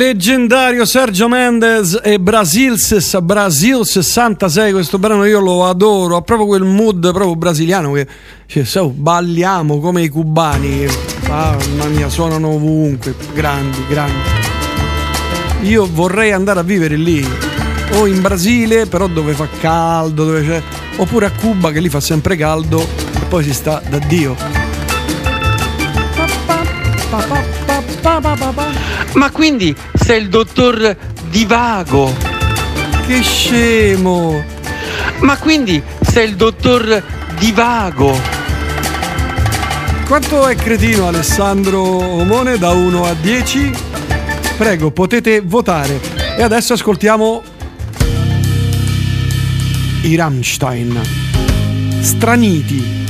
[SPEAKER 1] Leggendario Sergio Mendes e Brasil, Brasil 66, questo brano io lo adoro, ha proprio quel mood proprio brasiliano che cioè, so, balliamo come i cubani, mamma mia, suonano ovunque, grandi, grandi. Io vorrei andare a vivere lì, o in Brasile, però dove fa caldo, dove oppure a Cuba che lì fa sempre caldo e poi si sta da Dio.
[SPEAKER 18] Ma quindi sei il dottor Divago?
[SPEAKER 1] Che scemo!
[SPEAKER 18] Ma quindi sei il dottor Divago?
[SPEAKER 1] Quanto è cretino Alessandro Omone da 1 a 10? Prego, potete votare. E adesso ascoltiamo i Rammstein. Straniti.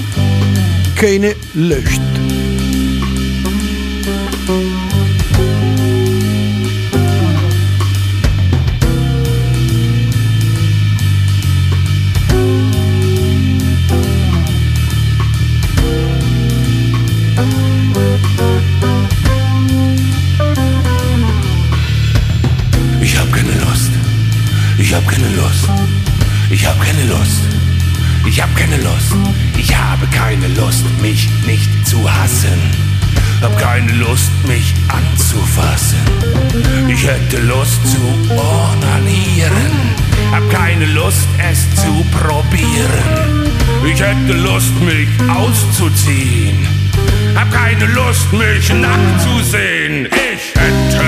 [SPEAKER 1] Keine Lust.
[SPEAKER 19] Ich hab keine Lust. Ich habe keine Lust, mich nicht zu hassen. Hab keine Lust, mich anzufassen. Ich hätte Lust zu ornanieren. Hab keine Lust, es zu probieren. Ich hätte Lust, mich auszuziehen. Hab keine Lust, mich nackt zu sehen. Ich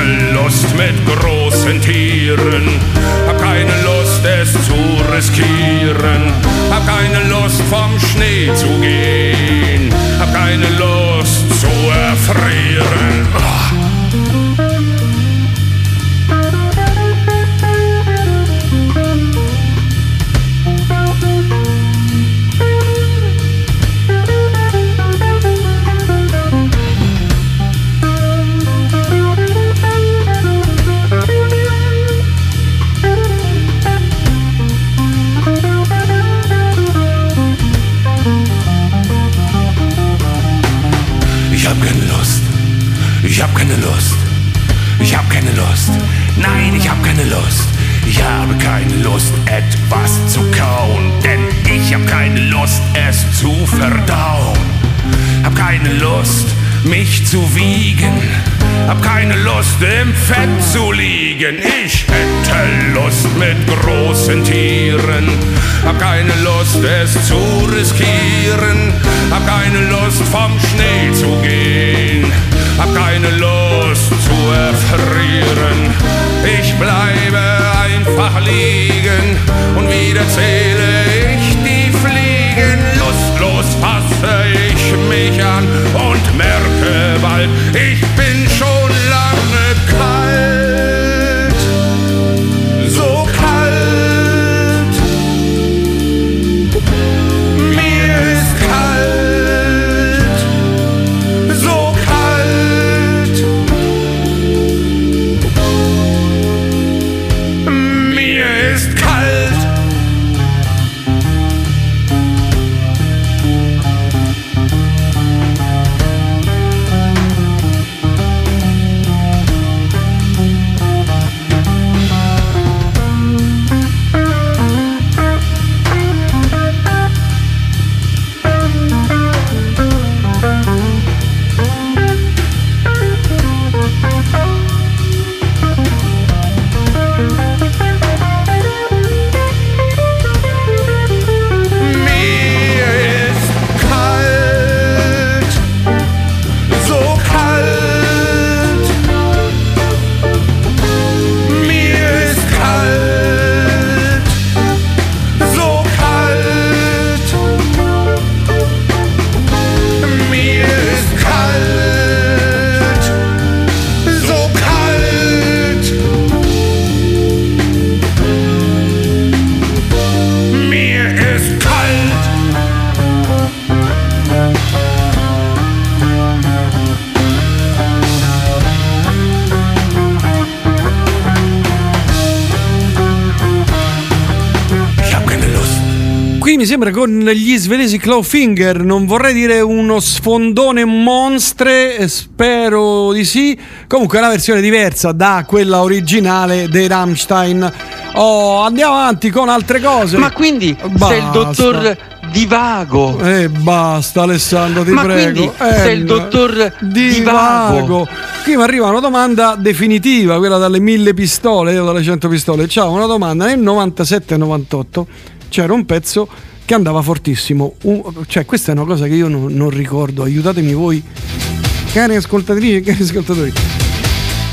[SPEAKER 19] hätte Lust mit großen Tieren. Hab keine Lust, es zu riskieren. Hab keine Lust, vom Schnee zu gehen. Hab keine Lust zu erfrieren. Ah. Ich hab keine Lust. Ich hab keine Lust. Nein, ich hab keine Lust. Ich habe keine Lust, etwas zu kauen. Denn ich hab keine Lust, es zu verdauen. Hab keine Lust, mich zu wiegen. Hab keine Lust, im Fett zu liegen. Ich hätte Lust mit großen Tieren. Hab keine Lust, es zu riskieren. Hab keine Lust, vom Schnee zu gehen. Hab keine Lust zu erfrieren. Ich bleibe einfach liegen und wie wieder zähle ich die Fliegen. Lustlos fasse ich mich an und merke bald, ich bin
[SPEAKER 1] Sembra con gli svedesi Clawfinger, non vorrei dire uno sfondone monstre, eh, spero di sì. Comunque è una versione diversa da quella originale dei Rammstein. Oh, andiamo avanti con altre cose.
[SPEAKER 18] Ma quindi sei il
[SPEAKER 1] Basta.
[SPEAKER 18] dottor Divago.
[SPEAKER 1] Eh, basta Alessandro, ti
[SPEAKER 18] Ma
[SPEAKER 1] prego.
[SPEAKER 18] quindi sei il
[SPEAKER 1] Eh,
[SPEAKER 18] dottor
[SPEAKER 1] Divago.
[SPEAKER 18] Divago.
[SPEAKER 1] Qui mi arriva una domanda definitiva, quella dalle mille pistole, io dalle cento pistole. Ciao, una domanda. Nel 97-98 c'era un pezzo che andava fortissimo. Un- cioè, questa è una cosa che io non, non ricordo. Aiutatemi voi, cari ascoltatrici e cari ascoltatori.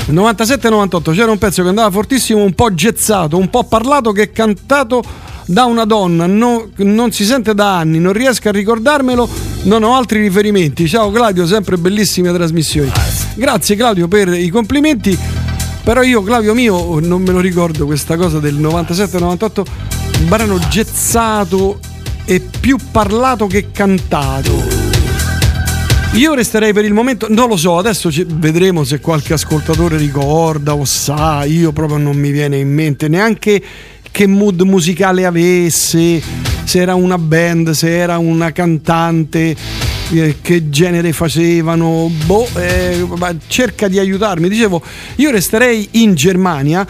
[SPEAKER 1] Nel 97-98 c'era un pezzo che andava fortissimo, un po' gezzato, un po' parlato, che è cantato da una donna, no- non si sente da anni, non riesco a ricordarmelo, non ho altri riferimenti. Ciao Claudio, sempre bellissime trasmissioni. Grazie Claudio per i complimenti, però io Claudio mio non me lo ricordo questa cosa del 97-98, un brano gezzato e più parlato che cantato. Io resterei per il momento, non lo so, adesso vedremo se qualche ascoltatore ricorda o sa, io proprio non mi viene in mente neanche che mood musicale avesse, se era una band, se era una cantante, eh, che genere facevano, boh, eh, cerca di aiutarmi. Dicevo, io resterei in Germania.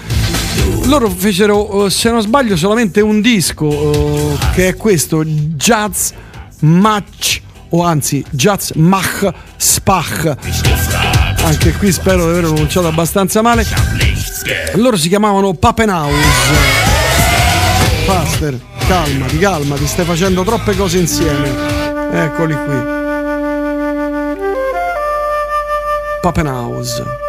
[SPEAKER 1] Loro fecero, eh, se non sbaglio, solamente un disco eh, che è questo, Jazz Match o anzi Jazz Mach Spach. Anche qui spero di aver pronunciato abbastanza male. Loro si chiamavano Papenhaus. Faster, calmati, calmati, stai facendo troppe cose insieme. Eccoli qui. Papenhaus.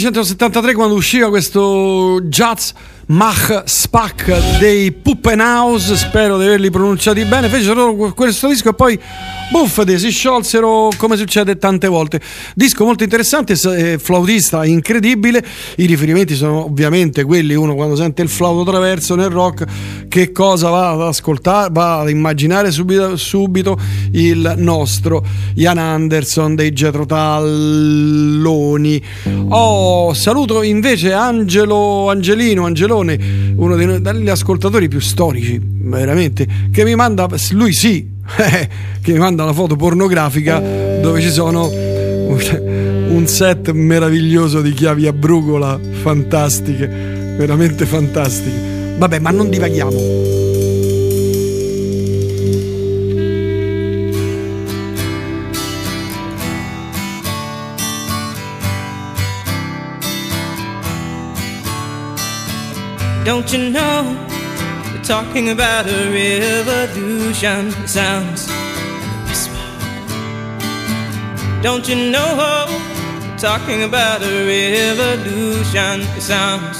[SPEAKER 1] 1973 quando usciva questo jazz Mach Spack dei Puppenhaus, spero di averli pronunciati bene, fecero questo disco e poi buffate, si sciolsero come succede tante volte. Disco molto interessante, eh, flautista incredibile, i riferimenti sono ovviamente quelli, uno quando sente il flauto traverso nel rock, che cosa va ad ascoltare, va ad immaginare subito, subito il nostro Ian Anderson dei Getro Talloni. Oh, saluto invece Angelo Angelino, Angelone, uno degli ascoltatori più storici, veramente, che mi manda, lui sì, che mi manda una foto pornografica dove ci sono un set meraviglioso di chiavi a brugola fantastiche, veramente fantastiche. Vabbè, ma non divaghiamo.
[SPEAKER 20] Don't you know? We're talking about a revolution. It sounds. Don't you know? We're talking about a revolution. It sounds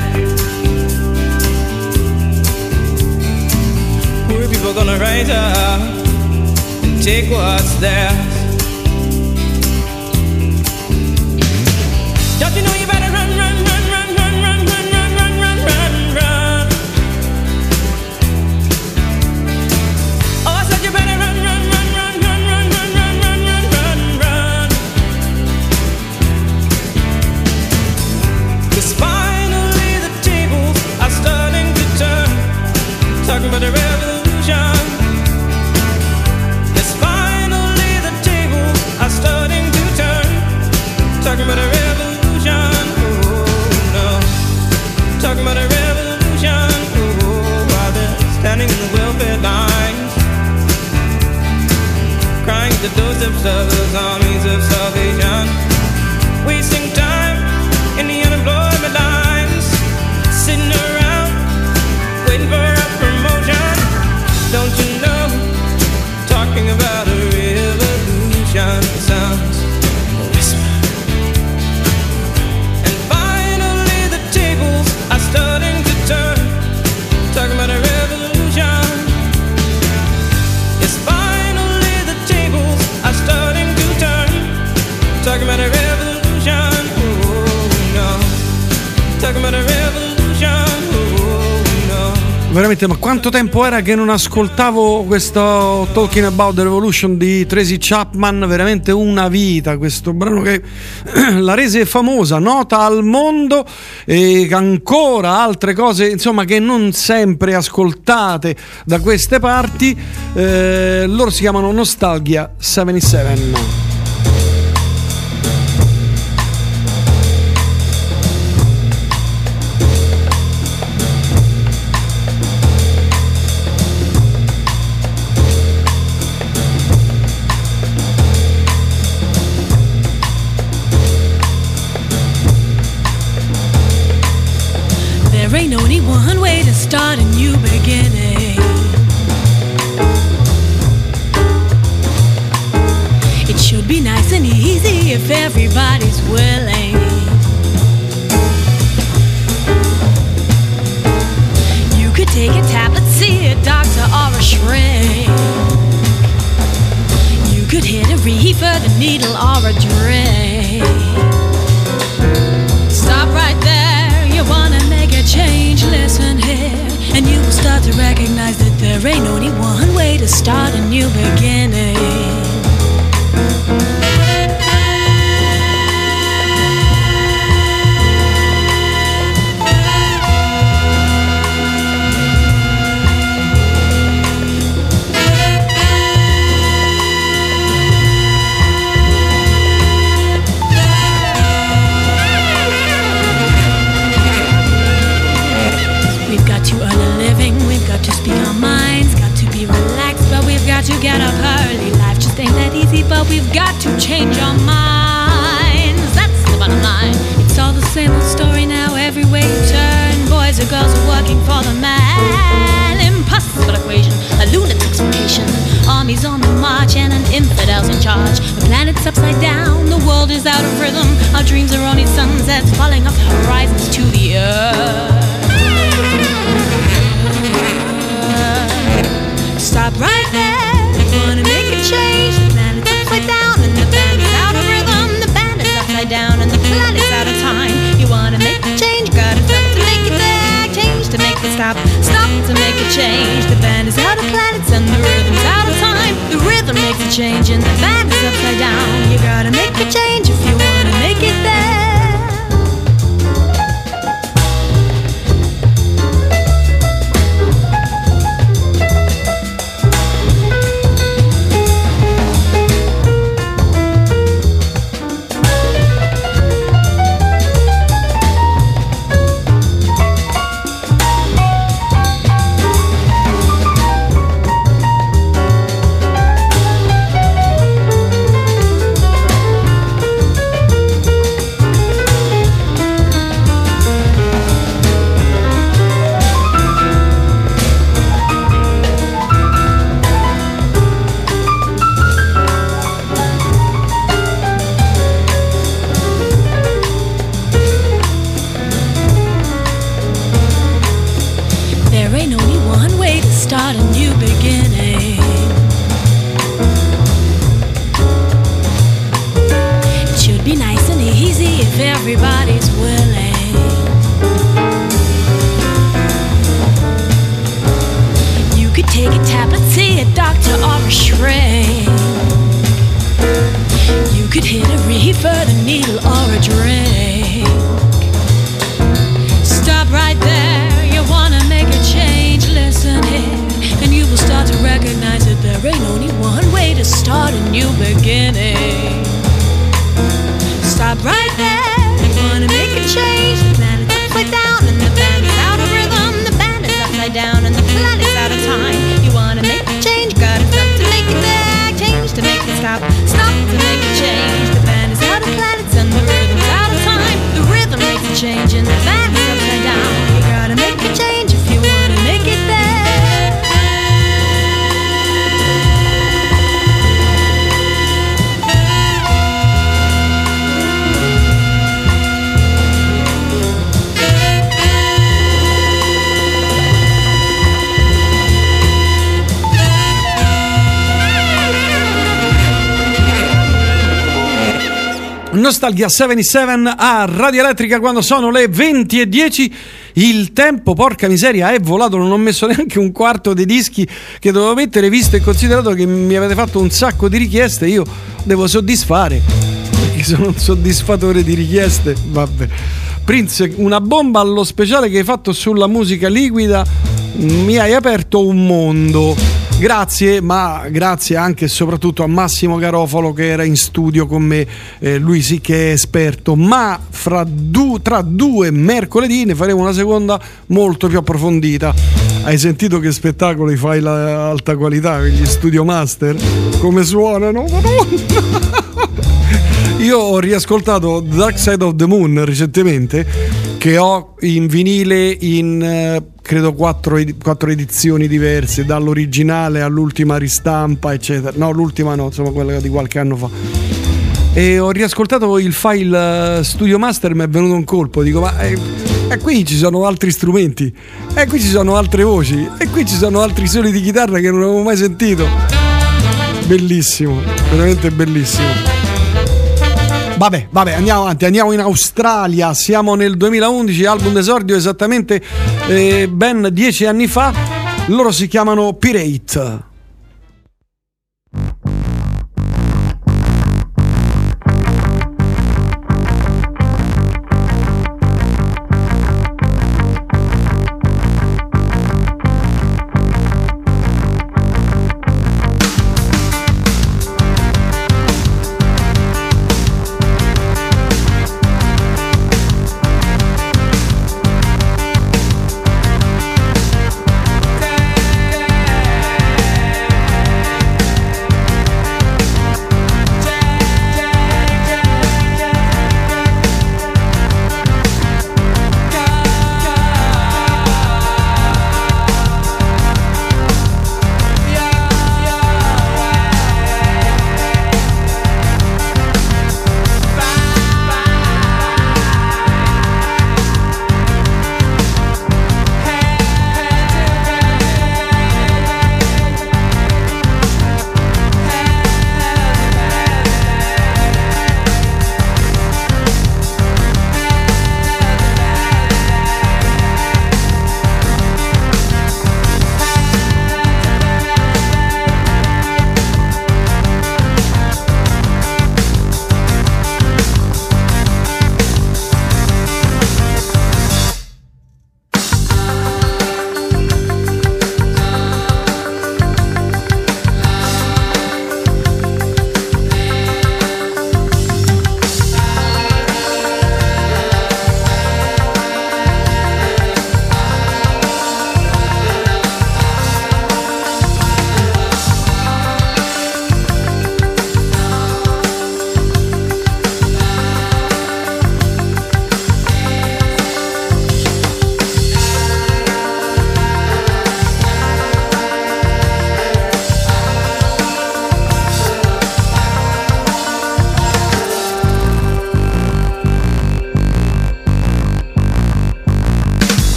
[SPEAKER 20] People gonna rise up and take what's theirs.
[SPEAKER 1] Veramente, ma quanto tempo era che non ascoltavo questo Talking About the Revolution di Tracy Chapman? Veramente una vita, questo brano che la rese famosa, nota al mondo e ancora altre cose, insomma, che non sempre ascoltate da queste parti. Eh, loro si chiamano Nostalgia 77. Nostalgia 77 a Radio Elettrica quando sono le 20 e 10. Il tempo, porca miseria, è volato. Non ho messo neanche un quarto dei dischi che dovevo mettere, visto e considerato che mi avete fatto un sacco di richieste. Io devo soddisfare perché sono un soddisfatore di richieste. Vabbè. Prince, una bomba allo speciale che hai fatto sulla musica liquida. Mi hai aperto un mondo. Grazie, ma grazie anche e soprattutto a Massimo Garofalo che era in studio con me, eh, lui sì che è esperto, ma du- tra due mercoledì ne faremo una seconda molto più approfondita. Hai sentito che spettacolo fai la alta qualità, gli studio master? Come suonano? Io ho riascoltato Dark Side of the Moon recentemente, che ho in vinile in eh, credo quattro, quattro edizioni diverse, dall'originale all'ultima ristampa, eccetera. No, l'ultima no, insomma quella di qualche anno fa. E ho riascoltato il file eh, Studio Master, mi è venuto un colpo, dico ma eh, e qui ci sono altri strumenti, e qui ci sono altre voci, e qui ci sono altri suoni di chitarra che non avevo mai sentito. Bellissimo, veramente bellissimo. Vabbè, vabbè, andiamo avanti, andiamo in Australia, siamo nel 2011, album d'esordio esattamente eh, ben dieci anni fa, loro si chiamano Pirate.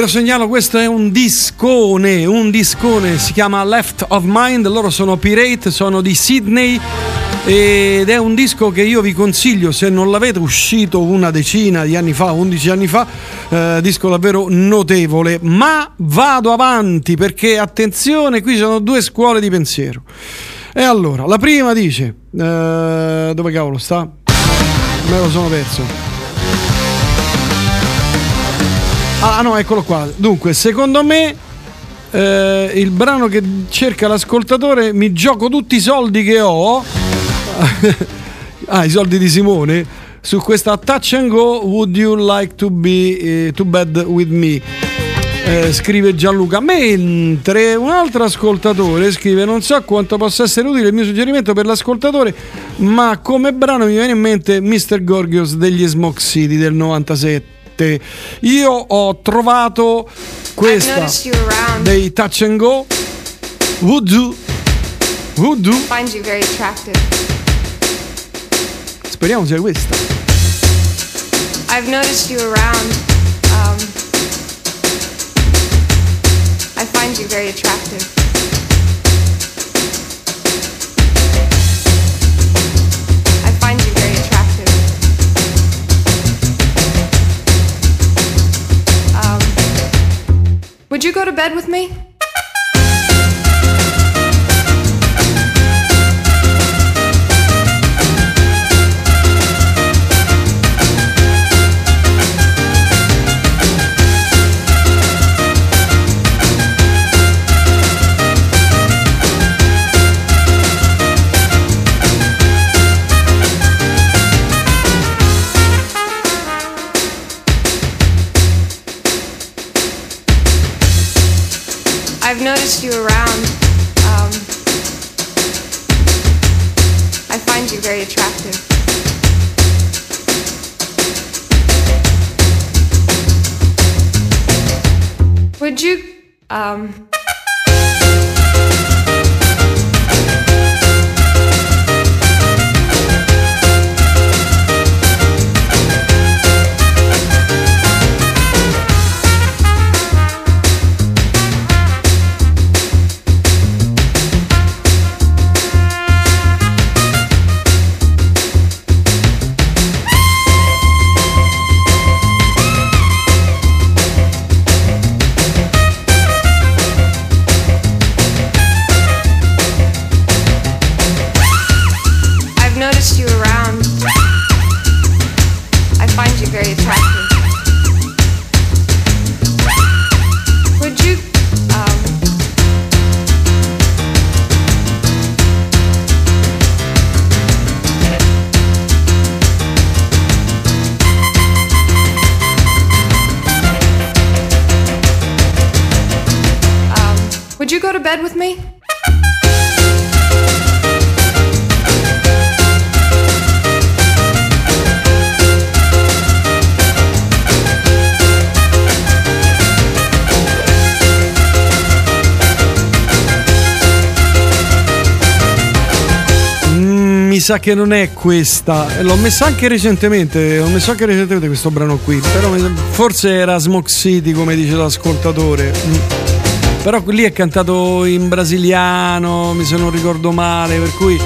[SPEAKER 1] Ve lo segnalo, questo è un discone, un discone, si chiama Left of Mind, loro sono Pirate, sono di Sydney ed è un disco che io vi consiglio se non l'avete uscito una decina di anni fa, 11 anni fa, eh, disco davvero notevole, ma vado avanti perché attenzione, qui sono due scuole di pensiero. E allora, la prima dice, eh, dove cavolo sta? Me lo sono perso. Ah no, eccolo qua. Dunque, secondo me eh, il brano che cerca l'ascoltatore mi gioco tutti i soldi che ho. ah, i soldi di Simone. Su questa touch and go, would you like to be eh, to bed with me? Eh, scrive Gianluca. Mentre un altro ascoltatore scrive: Non so quanto possa essere utile il mio suggerimento per l'ascoltatore, ma come brano mi viene in mente Mr. Gorgios degli Smoke City del 97. Io ho trovato questa dei Touch and Go. Voodoo. Voodoo. Speriamo sia questa.
[SPEAKER 21] I've noticed you around. Um, I find you very attractive. Would you go to bed with me? I've you around. Um, I find you very attractive. Would you, um,
[SPEAKER 1] sa che non è questa. L'ho messa anche recentemente. Ho messo anche recentemente questo brano qui. Però forse era Smoke City, come dice l'ascoltatore. Mm. Però lì è cantato in brasiliano, mi se non ricordo male, per cui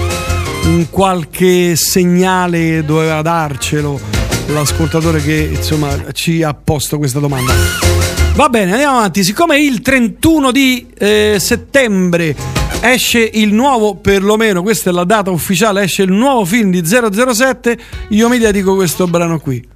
[SPEAKER 1] un qualche segnale doveva darcelo l'ascoltatore che insomma ci ha posto questa domanda. Va bene, andiamo avanti. Siccome il 31 di eh, settembre esce il nuovo, perlomeno questa è la data ufficiale, esce il nuovo film di 007, io mi dedico questo brano qui.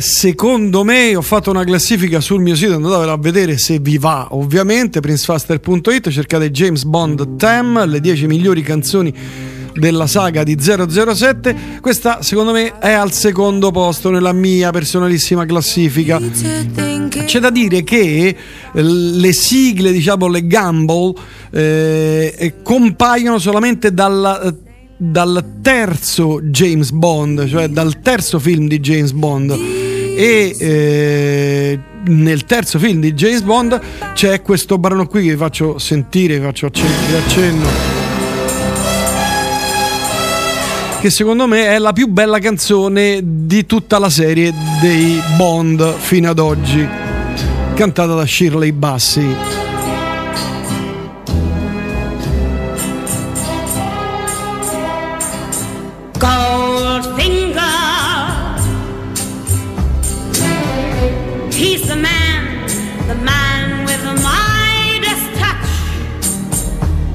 [SPEAKER 1] secondo me ho fatto una classifica sul mio sito andatevela a vedere se vi va. Ovviamente princefaster.it cercate James Bond Tam le 10 migliori canzoni della saga di 007 questa secondo me è al secondo posto nella mia personalissima classifica. C'è da dire che eh, le sigle diciamo le gamble eh, eh compaiono solamente dalla dal terzo James Bond, cioè dal terzo film di James Bond e eh, nel terzo film di James Bond c'è questo brano qui che vi faccio sentire, vi faccio accenno che secondo me è la più bella canzone di tutta la serie dei Bond fino ad oggi, cantata da Shirley Bassey.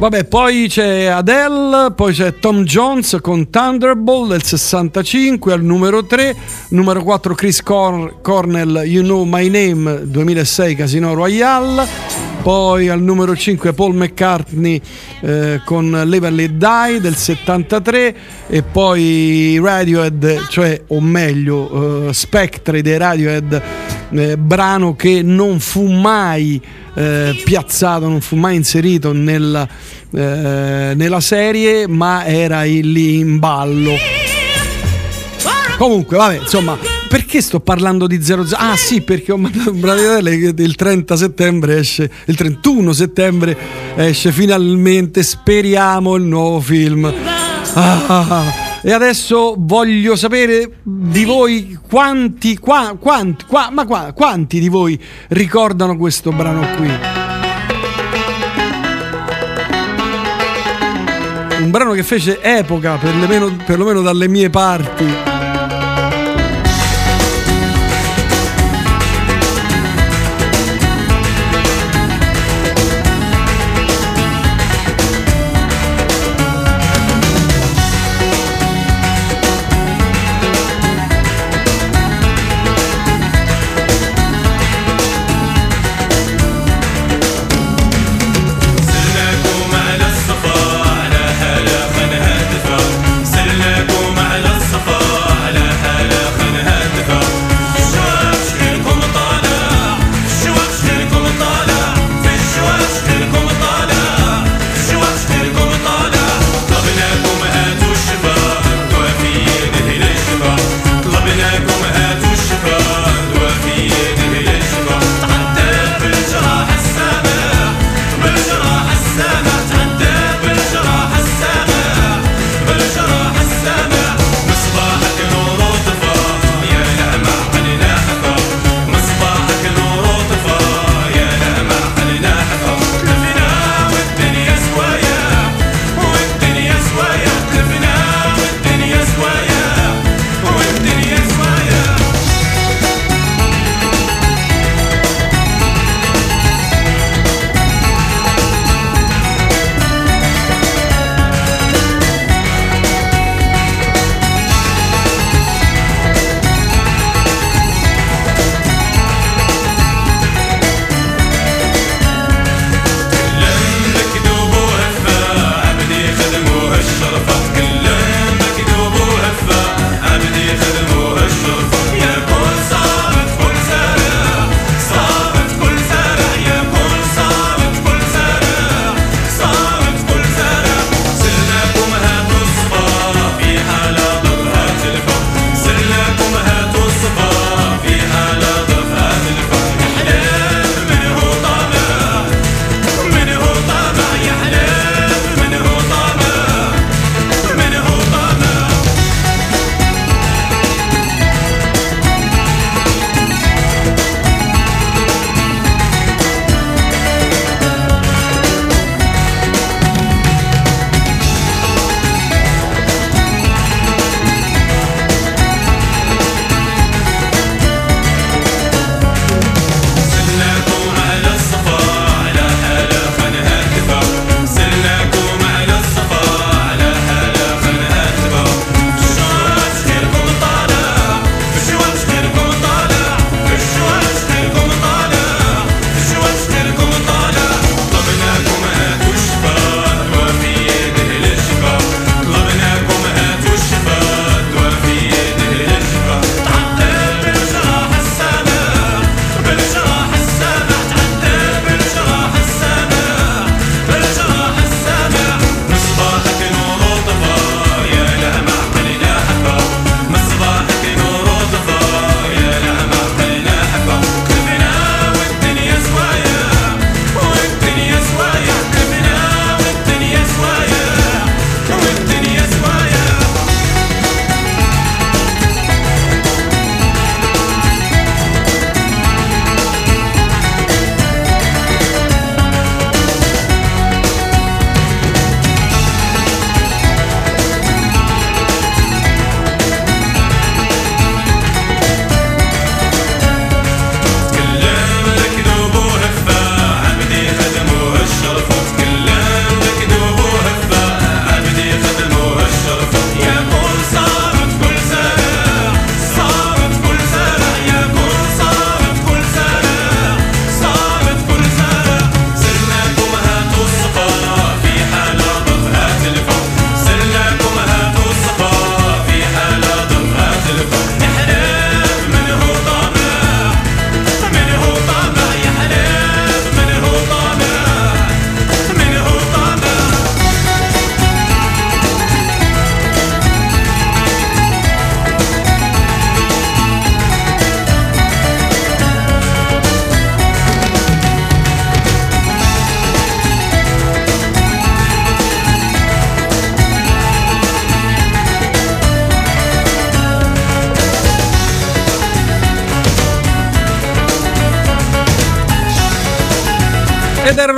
[SPEAKER 1] Vabbè, poi c'è Adele, poi c'è Tom Jones con Thunderbolt del 65 al numero 3, numero 4 Chris Cor- Cornell, You Know My Name 2006 Casino Royale, poi al numero 5 Paul McCartney eh, con Level and Die del 73 e poi Radiohead, cioè o meglio eh, Spectre dei Radiohead, eh, brano che non fu mai eh, piazzato, non fu mai inserito nella, eh, nella serie, ma era lì in ballo. Comunque, vabbè, insomma, perché sto parlando di 00? Ah, sì, perché ho mandato un Adele che il 30 settembre esce, il 31 settembre esce finalmente, speriamo, il nuovo film. Ah, e adesso voglio sapere di voi quanti, qua- quanti, qua- ma qua- quanti di voi ricordano questo brano qui. Un brano che fece epoca, perlomeno, perlomeno dalle mie parti.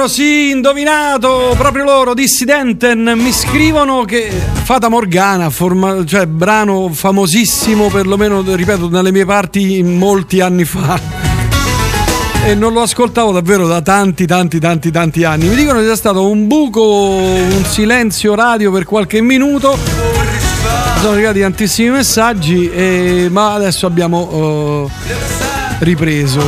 [SPEAKER 1] Erano sì, indovinato, proprio loro, Dissidenten, mi scrivono che Fata Morgana, forma- cioè brano famosissimo perlomeno, ripeto, dalle mie parti molti anni fa. E non lo ascoltavo davvero da tanti, tanti, tanti, tanti anni. Mi dicono che sia stato un buco, un silenzio radio per qualche minuto. Sono arrivati tantissimi messaggi, e- ma adesso abbiamo eh, ripreso.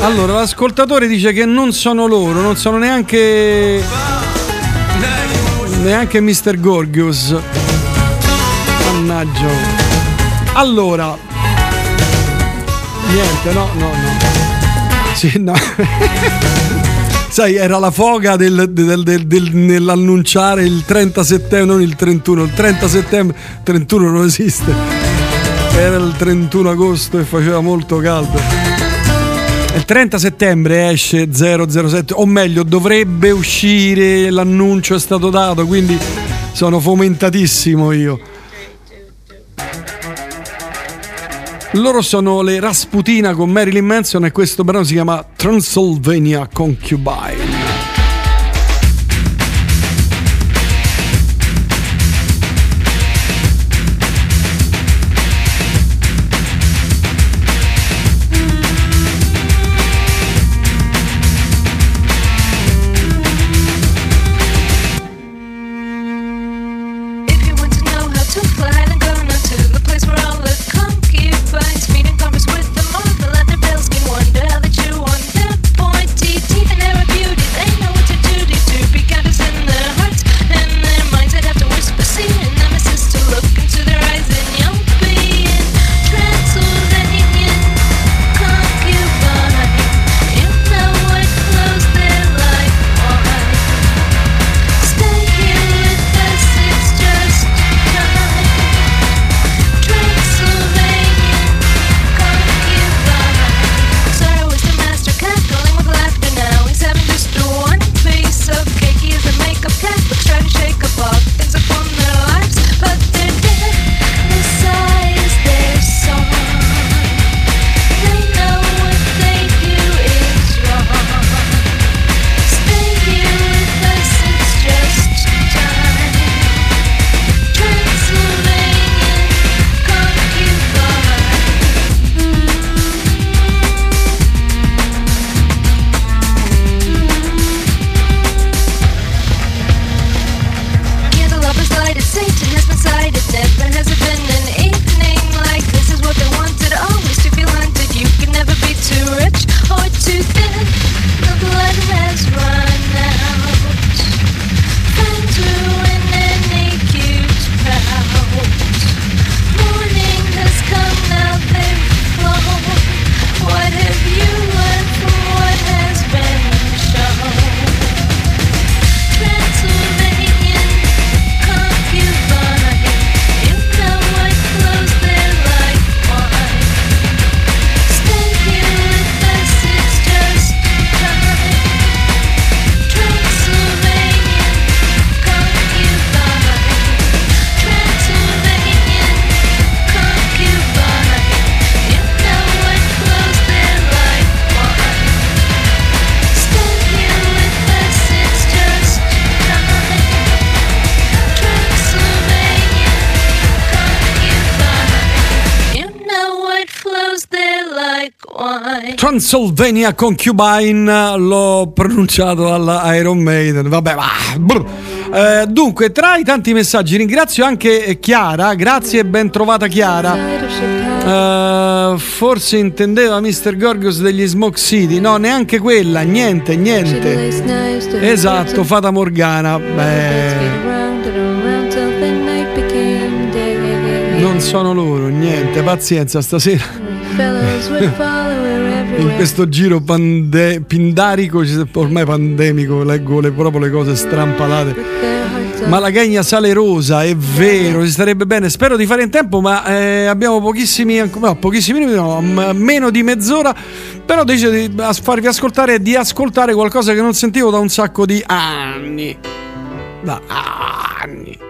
[SPEAKER 1] Allora, l'ascoltatore dice che non sono loro, non sono neanche. neanche Mr. Gorgius. Mannaggia. Allora. Niente, no, no, no. Sì, no. Sai, era la foga del- del- del- nell'annunciare il 30 settembre, non il 31, il 30 settembre, 31 non esiste. Era il 31 agosto e faceva molto caldo. Il 30 settembre esce 007, o meglio, dovrebbe uscire, l'annuncio è stato dato, quindi sono fomentatissimo io. Loro sono le Rasputina con Marilyn Manson e questo brano si chiama Transylvania Concubine. Transylvania Concubine l'ho pronunciato alla Iron Maiden. Vabbè brr. Eh, dunque tra i tanti messaggi ringrazio anche Chiara. Grazie e ben trovata Chiara. Eh, forse intendeva Mr. Gorgios degli Smoke City. No neanche quella niente niente. Esatto Fata Morgana. Beh. Non sono loro niente pazienza stasera in questo giro pande- pindarico, ormai pandemico, leggo le, proprio le cose strampalate. Malagagna salerosa, è vero, si starebbe bene. Spero di fare in tempo, ma eh, abbiamo pochissimi, no, pochissimi minuti, no, m- meno di mezz'ora. Però decido di as- farvi ascoltare e di ascoltare qualcosa che non sentivo da un sacco di anni. Da anni.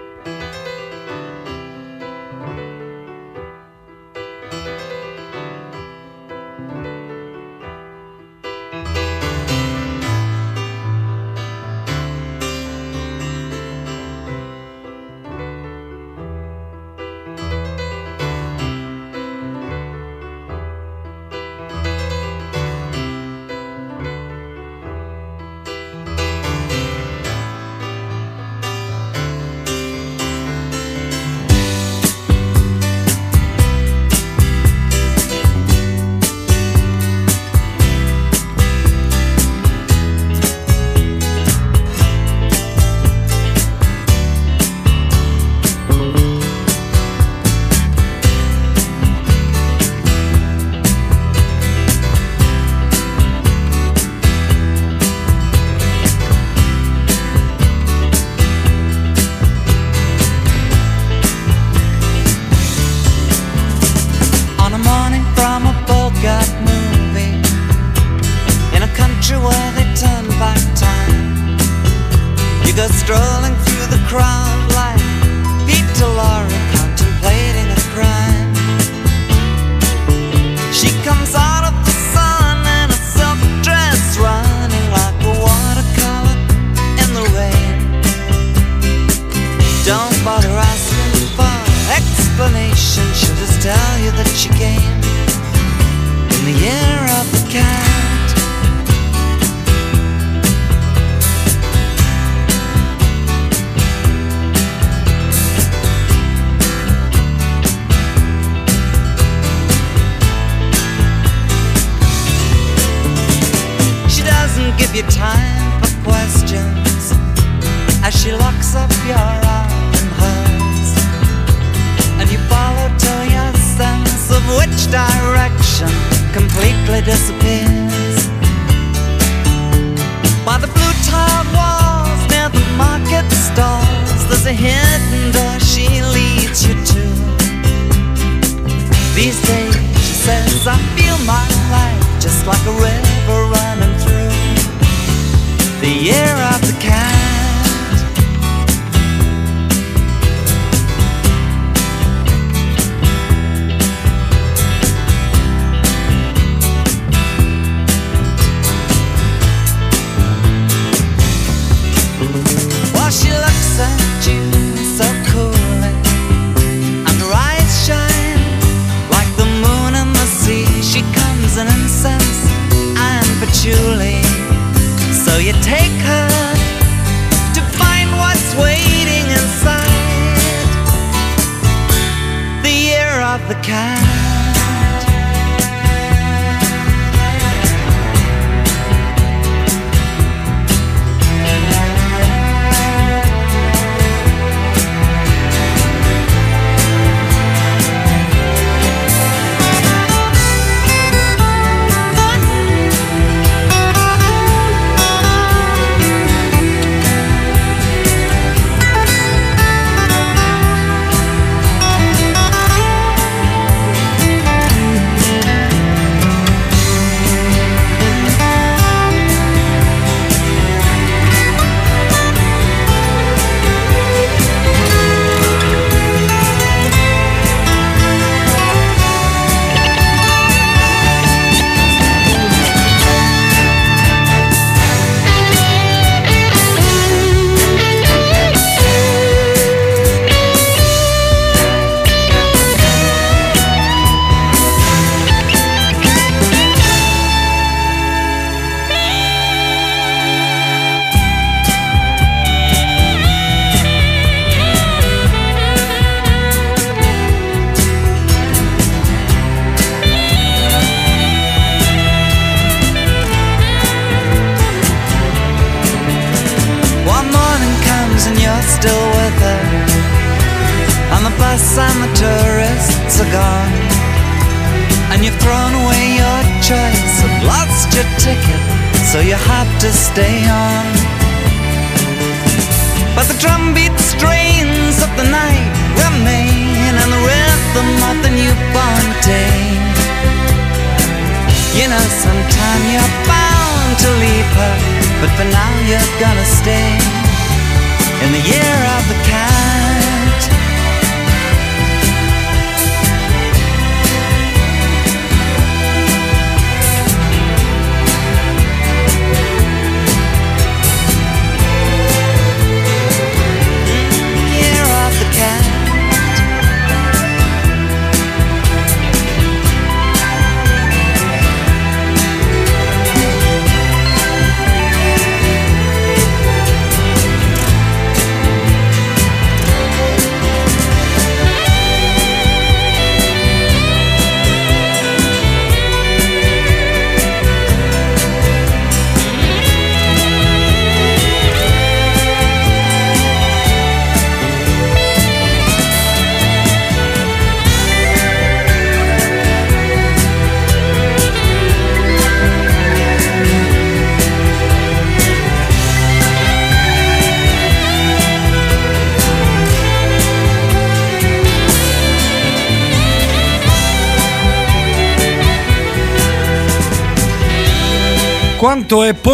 [SPEAKER 17] conversation, she'll just tell you that she came in the year of the cat.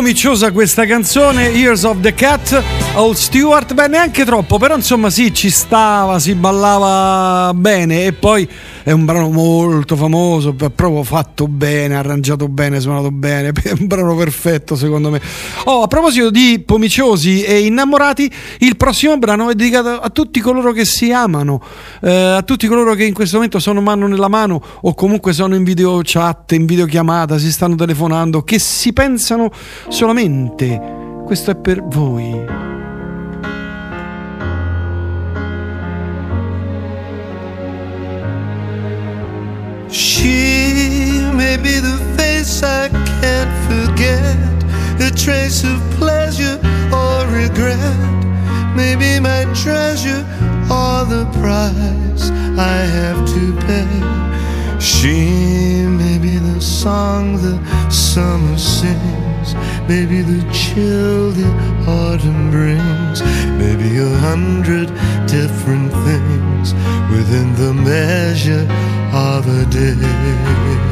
[SPEAKER 1] comiciosa questa canzone, Ears of the Cat, Old Stewart, beh neanche troppo, però insomma sì, ci stava, si ballava bene. E poi è un brano molto famoso, proprio fatto bene, arrangiato bene, suonato bene, è un brano perfetto secondo me. Oh, a proposito di pomiciosi e innamorati, il prossimo brano è dedicato a tutti coloro che si amano, eh, a tutti coloro che in questo momento sono mano nella mano o comunque sono in video chat, in videochiamata, si stanno telefonando, che si pensano solamente. Questo è per voi.
[SPEAKER 22] Trace of pleasure or regret. Maybe my treasure or the price I have to pay. She may be the song the summer sings, maybe the chill the autumn brings, maybe a hundred different things within the measure of a day.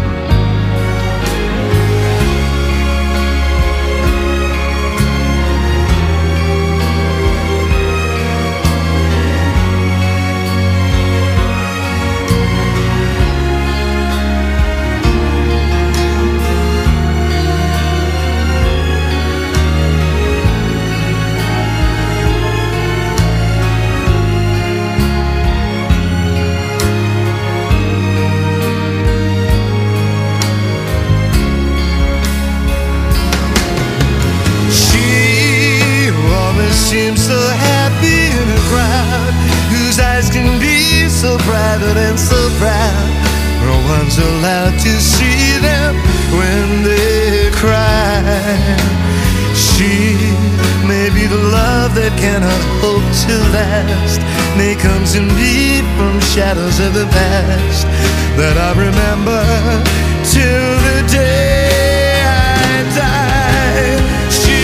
[SPEAKER 22] Shadows of the past that I remember till the day I die. She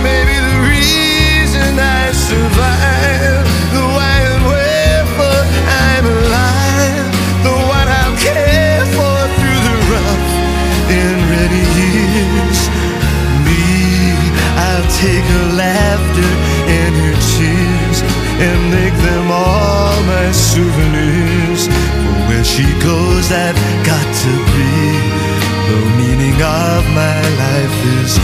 [SPEAKER 22] may be the reason I survive, the why and wherefore I'm alive, the one I'll care for through the rough and ready years. Me, I'll take her laughter and her tears and make them all souvenirs. For where she goes, I've got to be. The meaning of my life is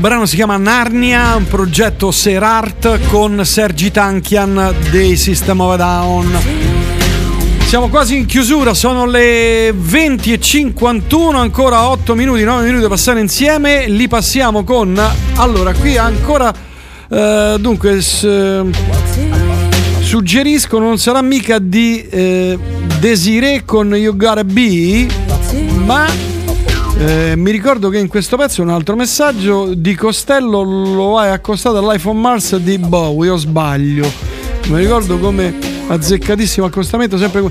[SPEAKER 1] brano si chiama Narnia, un progetto Serart con Sergi Tankian dei System of a Down. Siamo quasi in chiusura, sono le 20.51, ancora 8 minuti, 9 minuti da passare insieme. Li passiamo con. Allora, qui ancora. eh, dunque, s- suggerisco, non sarà mica di eh, Desiree con You Gotta Be, ma. Eh, mi ricordo che in questo pezzo un altro messaggio di Costello lo hai accostato all'iPhone Mars di Bowie, o sbaglio. Mi ricordo come azzeccatissimo accostamento, sempre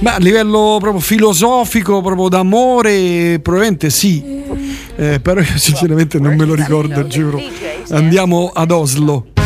[SPEAKER 1] ma a livello proprio filosofico, proprio d'amore, probabilmente sì. Eh, però io sinceramente non me lo ricordo, giuro. Andiamo ad Oslo.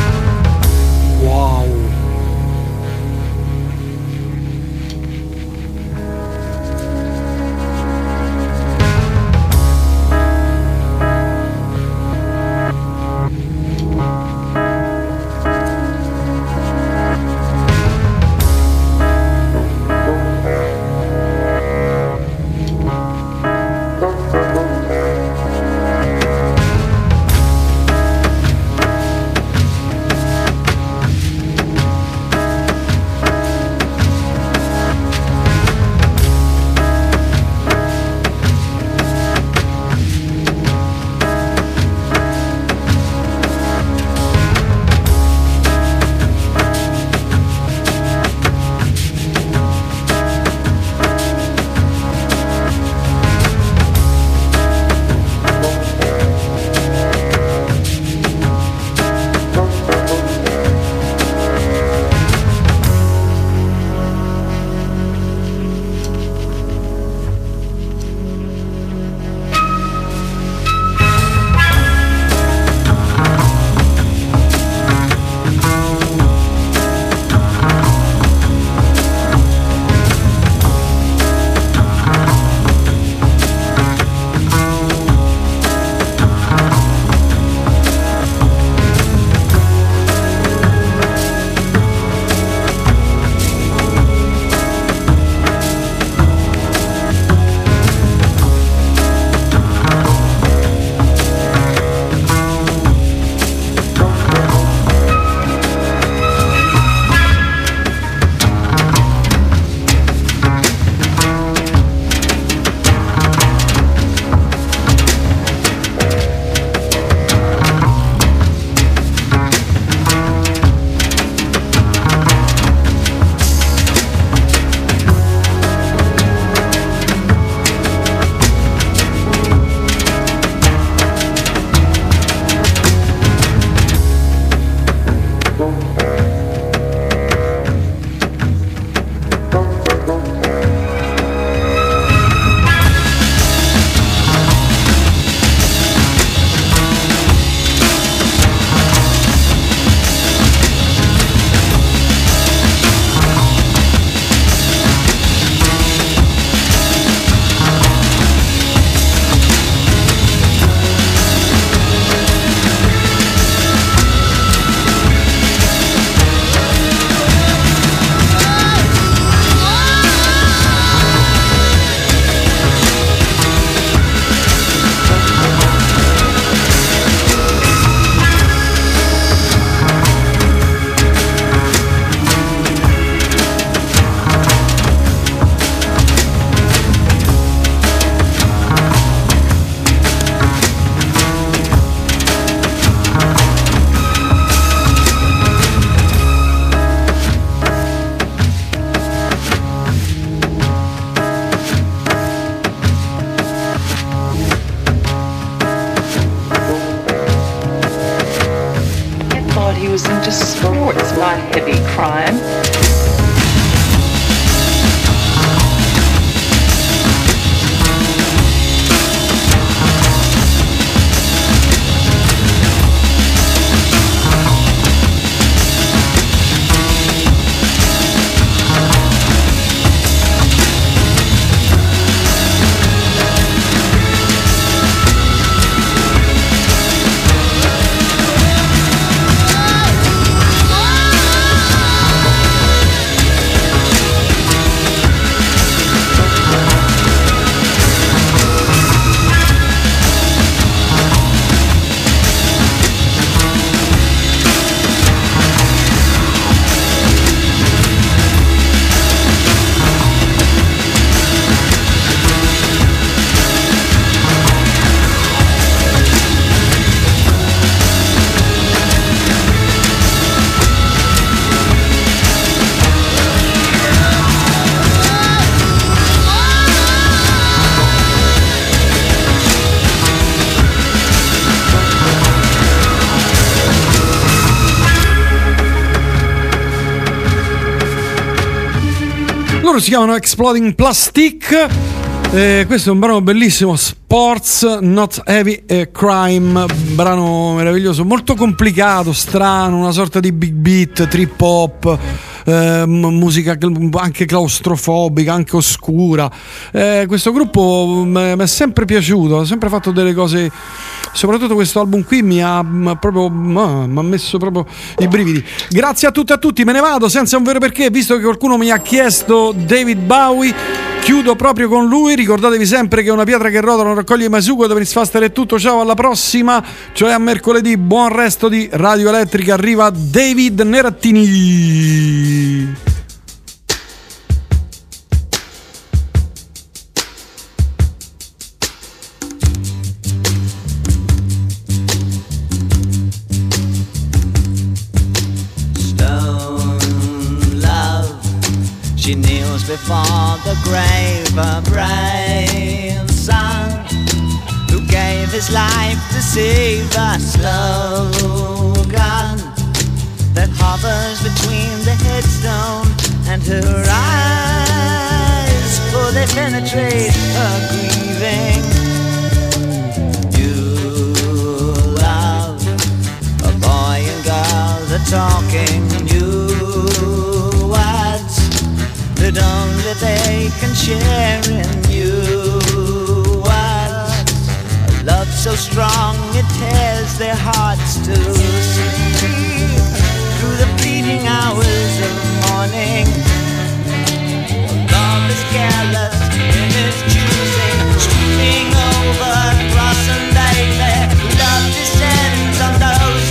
[SPEAKER 1] Chiamano Exploding Plastic. Eh, questo è un brano bellissimo, Sports Not Heavy eh, Crime, brano meraviglioso, molto complicato, strano, una sorta di big beat, trip hop, eh, musica anche claustrofobica, anche oscura. Eh, questo gruppo mi è sempre piaciuto, ha sempre fatto delle cose, soprattutto questo album qui mi ha proprio mi ha messo proprio i brividi. Grazie a tutti e a tutti, me ne vado senza un vero perché, visto che qualcuno mi ha chiesto David Bowie. Chiudo proprio con lui, ricordatevi sempre che una pietra che rotola non raccoglie mai sugo, dove Sfaster è tutto, ciao alla prossima, cioè a mercoledì, buon resto di Radio Elettrica, arriva David Nerattini.
[SPEAKER 17] To save a slogan that hovers between the headstone and her eyes, for they penetrate her grieving. You love a boy and girl, the talking new words that only they can share in so strong it tears their hearts to sleep through the fleeting hours of morning. Love is careless in its choosing, sweeping over cross and daily. Love descends on those